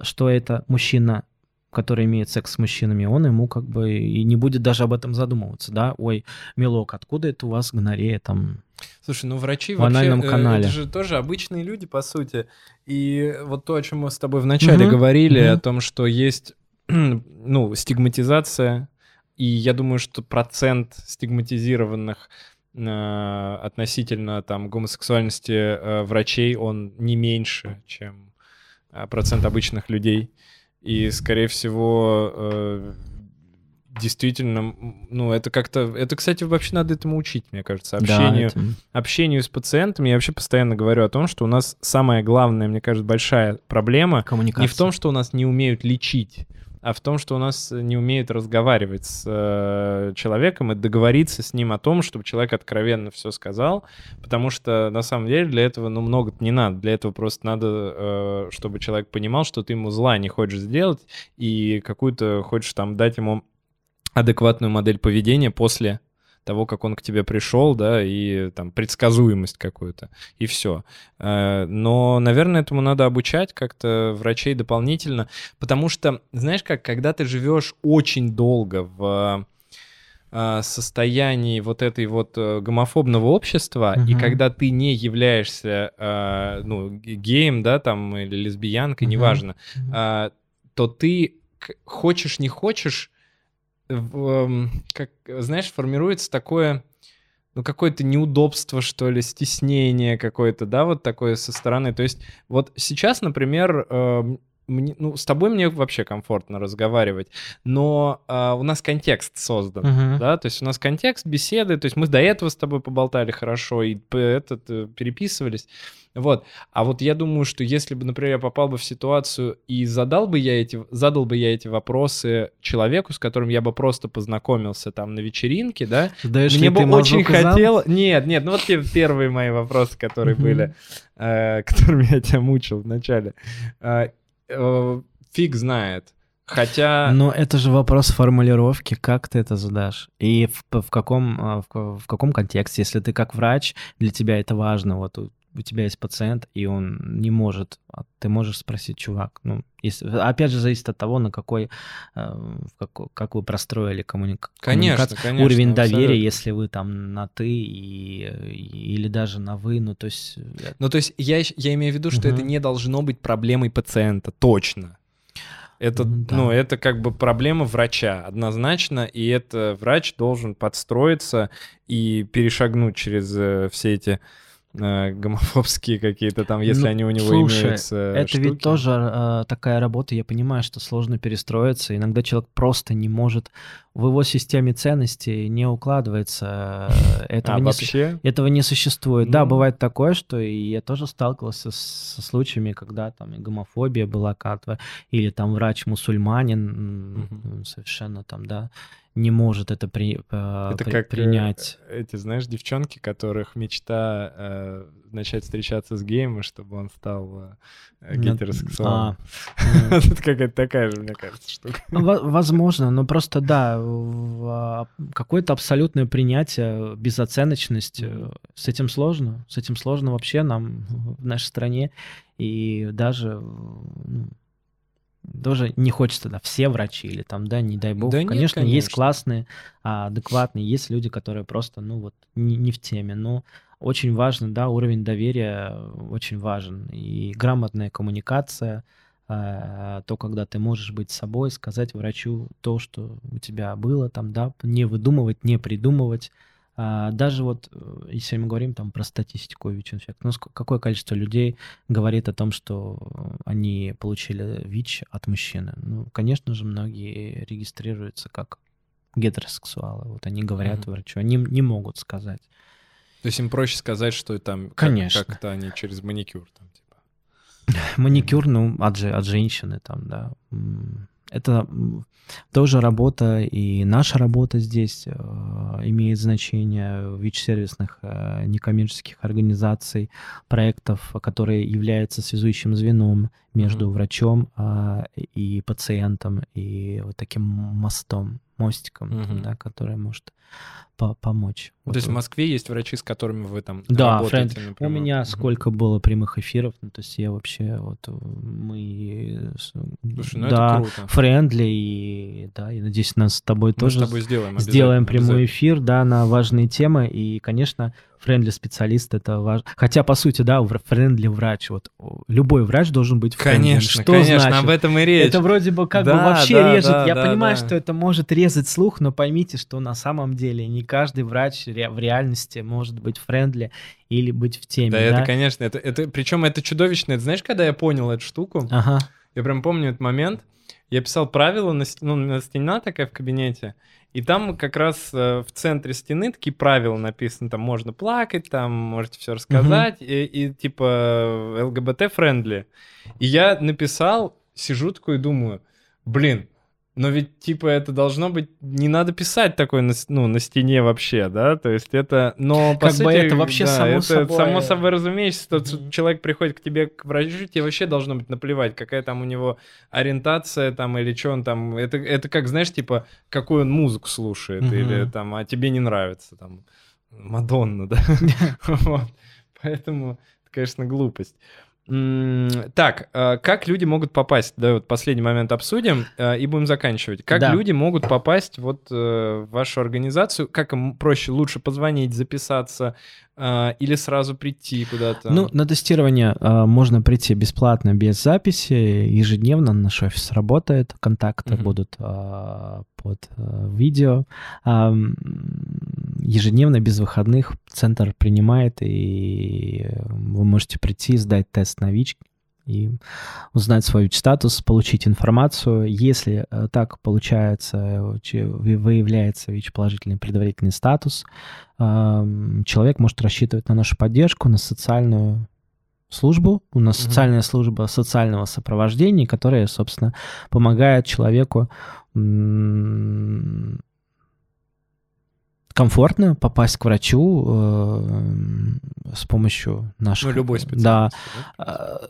что это мужчина, который имеет секс с мужчинами, он ему как бы и не будет даже об этом задумываться, да, ой, милок, откуда это у вас гонорея там? Слушай, ну врачи В вообще, э, канале. это же тоже обычные люди, по сути. И вот то, о чем мы с тобой вначале Мгм, говорили, мгм. о том, что есть, ну, стигматизация, и я думаю, что процент стигматизированных э, относительно там гомосексуальности э, врачей, он не меньше, чем э, процент обычных людей. И, скорее всего, э, действительно, ну, это как-то... Это, кстати, вообще надо этому учить, мне кажется, Да, общению это- общению с пациентами, я вообще постоянно говорю о том, что у нас самая главная, мне кажется, большая проблема коммуникация. не в том, что у нас не умеют лечить, а в том, что у нас не умеют разговаривать с э, человеком и договориться с ним о том, чтобы человек откровенно все сказал, потому что на самом деле для этого ну много не надо, для этого просто надо, э, чтобы человек понимал, что ты ему зла не хочешь сделать и какую-то хочешь там дать ему адекватную модель поведения после того, как он к тебе пришел, да, и там предсказуемость какую-то, и все. Но, наверное, этому надо обучать как-то врачей дополнительно, потому что, знаешь как, когда ты живешь очень долго в э, состоянии вот этой вот э, гомофобного общества, и Мгм. когда ты не являешься, э, ну, геем, да, там, или лесбиянкой, Мгм. неважно, то ты хочешь, не хочешь, как, знаешь, формируется такое, ну, какое-то неудобство, что ли, стеснение какое-то, да, вот такое со стороны. То есть вот сейчас, например, эм, мне, ну, с тобой мне вообще комфортно разговаривать, но а, у нас контекст создан, Мгм. да, то есть у нас контекст беседы, то есть мы до этого с тобой поболтали хорошо и этот, э, переписывались, вот. А вот я думаю, что если бы, например, я попал бы в ситуацию и задал бы я эти, задал бы я эти вопросы человеку, с которым я бы просто познакомился там на вечеринке, да, Задаешь мне бы ты очень мазок и зам? хотел... Нет, нет, ну вот те первые мои вопросы, которые были, э, которыми я тебя мучил вначале. Э, э, Фиг знает. Хотя... Но это же вопрос формулировки, как ты это задашь и в, в каком в, в каком контексте. Если ты как врач, для тебя это важно. Вот у, тебя есть пациент и он не может, а ты можешь спросить, чувак. Ну, если, опять же зависит от того, на какой, э, в какой как вы простроили коммуника- Конечно, коммуникацию. конечно. Уровень доверия, абсолютно. если вы там на ты и, или даже на вы, ну то есть э, Ну, то есть я, я имею в виду, что Мгм. это не должно быть проблемой пациента, точно. Это, Ну, да. ну, это как бы проблема врача, однозначно, и это врач должен подстроиться и перешагнуть через э, все эти э, гомофобские какие-то там, если Ну, они у него слушай, имеются. Это штуки. ведь тоже э, такая работа, я понимаю, что сложно перестроиться. Иногда человек просто не может, в его системе ценностей не укладывается. э, Этого, А не, вообще? этого не существует. Да, Ну. бывает такое, что и я тоже сталкивался с- со случаями, когда там гомофобия была какая-то, или там врач-мусульманин Мгм. совершенно там, да, не может это при- э, Это при- как э, принять. эти, знаешь, девчонки, которых мечта э, начать встречаться с геем, чтобы он стал э, гетеросексуалом. а, м. Тут какая-то такая же, мне кажется, штука. Ну, во- Возможно, но просто да, а, какое-то абсолютное принятие, безоценочность, э, с этим сложно, с этим сложно вообще нам в нашей стране, и даже э, ну, тоже не хочется, да, все врачи или там, да, не дай бог. Да нет, конечно, есть конечно. классные, а, адекватные, есть люди, которые просто, ну вот, не, не в теме, но очень важно, да, уровень доверия очень важен, и грамотная коммуникация, а, то, когда ты можешь быть собой, сказать врачу то, что у тебя было, там, да, не выдумывать, не придумывать. А, Даже вот, э, если мы говорим там про статистику ВИЧ-инфекции, ну, какое количество людей говорит о том, что они получили ВИЧ от мужчины? Ну, конечно же, многие регистрируются как гетеросексуалы. Вот они говорят Мгм. врачу, они не могут сказать. То есть им проще сказать, что там как- Конечно. как-то они через маникюр там, типа. Маникюр, ну, от, же- от женщины там, да. Это тоже работа, и наша работа здесь э, имеет значение ВИЧ-сервисных э, некоммерческих организаций, проектов, которые являются связующим звеном между Мгм. врачом а, и пациентом, и вот таким мостом, мостиком, Мгм. да, который может по- помочь. То есть в Вот. Москве есть врачи, с которыми вы там Да, работаете френд. У меня Мгм. сколько было прямых эфиров, ну, то есть я вообще, вот э, мы... с- Слушай, ну да, это круто. friendly, и да, и надеюсь, нас с тобой Мы с тоже тобой сделаем сделаем прямой эфир, да, на важные темы, и, конечно, friendly специалист это важно. Хотя, по сути, да, friendly врач, вот любой врач должен быть friendly. Конечно, Что конечно, значит? об этом и речь. Это вроде бы как бы Да, вообще да, режет. да, Я да, понимаю, да. что это может резать слух, но поймите, что на самом деле не каждый врач ре- в реальности может быть friendly или быть в теме. Да, Да, это, конечно, это, это, причем это чудовищно. Это знаешь, когда я понял эту штуку? Ага. Я прям помню этот момент. Я писал правила, на, ну, на стена такая в кабинете, и там как раз э, в центре стены такие правила написаны, там можно плакать, там можете все рассказать, и, и типа ЛГБТ-friendly. И я написал, сижу такой и думаю, блин, но ведь типа это должно быть, не надо писать такое на, ну, на стене вообще, да, то есть это, но по Как бы сути, это вообще да, само это собой. само собой разумеется, что Мгм. человек приходит к тебе к врачу, тебе вообще должно быть наплевать, какая там у него ориентация там или что он там, это, это как, знаешь, типа, какую он музыку слушает, Мгм. или там, а тебе не нравится, там, Мадонна, да, поэтому, это, конечно, глупость. Так, э, как люди могут попасть? Да, вот последний момент обсудим э, и будем заканчивать. Как Да. люди могут попасть вот э, в вашу организацию? Как им проще, лучше позвонить, записаться или сразу прийти куда-то? Ну, на тестирование а, можно прийти бесплатно, без записи. Ежедневно наш офис работает. Контакты Мгм. будут а, под а, видео. А, м, ежедневно, без выходных, центр принимает, и вы можете прийти, сдать тест на ВИЧ и узнать свой ВИЧ-статус, получить информацию. Если э, так получается, выявляется ВИЧ-положительный предварительный статус, человек может рассчитывать на нашу поддержку, на социальную службу. У нас Мгм. социальная служба социального сопровождения, которая, собственно, помогает человеку комфортно попасть к врачу э, с помощью наших... Ну, любой Да, специалист. а,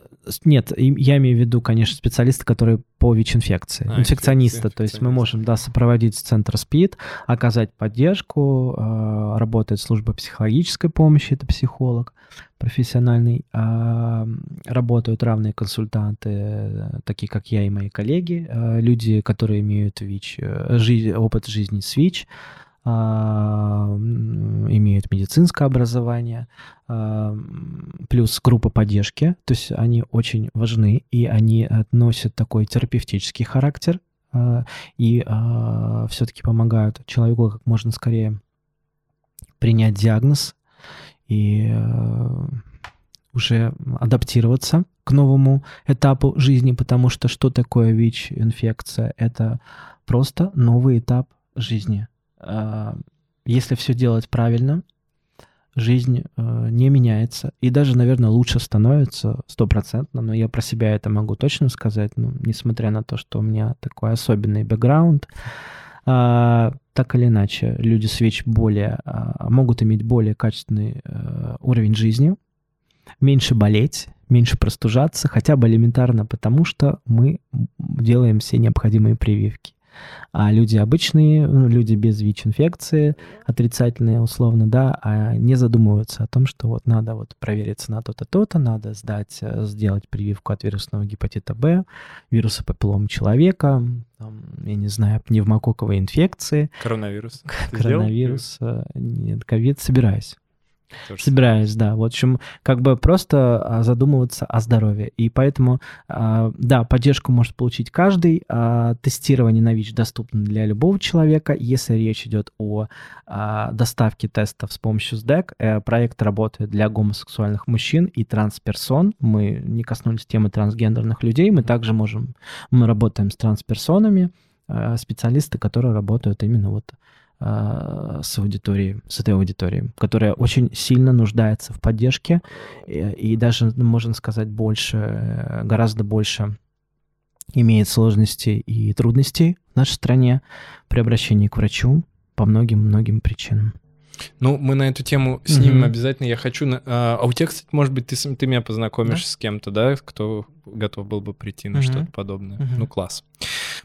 Нет, я имею в виду, конечно, специалисты, которые по ВИЧ-инфекции. А, Инфекционисты. инфекции, То есть мы можем, да, сопроводить центр СПИД, оказать поддержку. а, Работает служба психологической помощи, это психолог профессиональный. а, Работают равные консультанты, э, такие как я и мои коллеги, а, люди, которые имеют ВИЧ, э, жи- опыт жизни с ВИЧ, имеют медицинское образование, а, плюс группа поддержки, то есть они очень важны, и они носят такой терапевтический характер, а, и все-таки помогают человеку как можно скорее принять диагноз и уже адаптироваться к новому этапу жизни, потому что что такое ВИЧ-инфекция? Это просто новый этап жизни. А, Если все делать правильно, жизнь э, не меняется. И даже, наверное, лучше становится стопроцентно. Но я про себя это могу точно сказать. Ну, несмотря на то, что у меня такой особенный бэкграунд, а, так или иначе, люди с ВИЧ более, а, могут иметь более качественный э, уровень жизни, меньше болеть, меньше простужаться, хотя бы элементарно потому, что мы делаем все необходимые прививки. А люди обычные, ну, люди без ВИЧ-инфекции, отрицательные условно, да, а не задумываются о том, что вот надо вот провериться на то-то, то-то, надо сдать, э, сделать прививку от вирусного гепатита Б, вируса папиллом человека, там, я не знаю, пневмококковой инфекции, Коронавирус. Коронавирус, э, нет, ковид, собираюсь. Тоже Собираюсь, да. В общем, как бы просто а, задумываться о здоровье. И поэтому, а, да, поддержку может получить каждый. а, Тестирование на ВИЧ доступно для любого человека. Если речь идет о доставке тестов с помощью СДЭК, э, проект работает для гомосексуальных мужчин и трансперсон. Мы не коснулись темы трансгендерных людей. Мы также можем, мы работаем с трансперсонами, э, специалисты, которые работают именно вот с аудиторией, с этой аудиторией, которая очень сильно нуждается в поддержке и, и даже, ну, можно сказать, больше, э, гораздо больше имеет сложностей и трудностей в нашей стране при обращении к врачу по многим-многим причинам. Ну, мы на эту тему снимем Мгм. обязательно. Я хочу... на- А а у тебя, кстати, может быть, ты, ты меня познакомишь с кем-то, да, кто готов был бы прийти на Мгм. что-то подобное. Мгм. Ну, класс.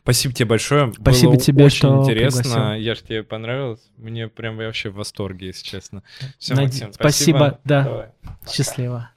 Спасибо тебе большое. Спасибо Было тебе, очень что интересно. пригласил. Я ж тебе понравилось. Мне прям вообще в восторге, если честно. Все, Наде- Максим, спасибо, да. Давай. Счастливо.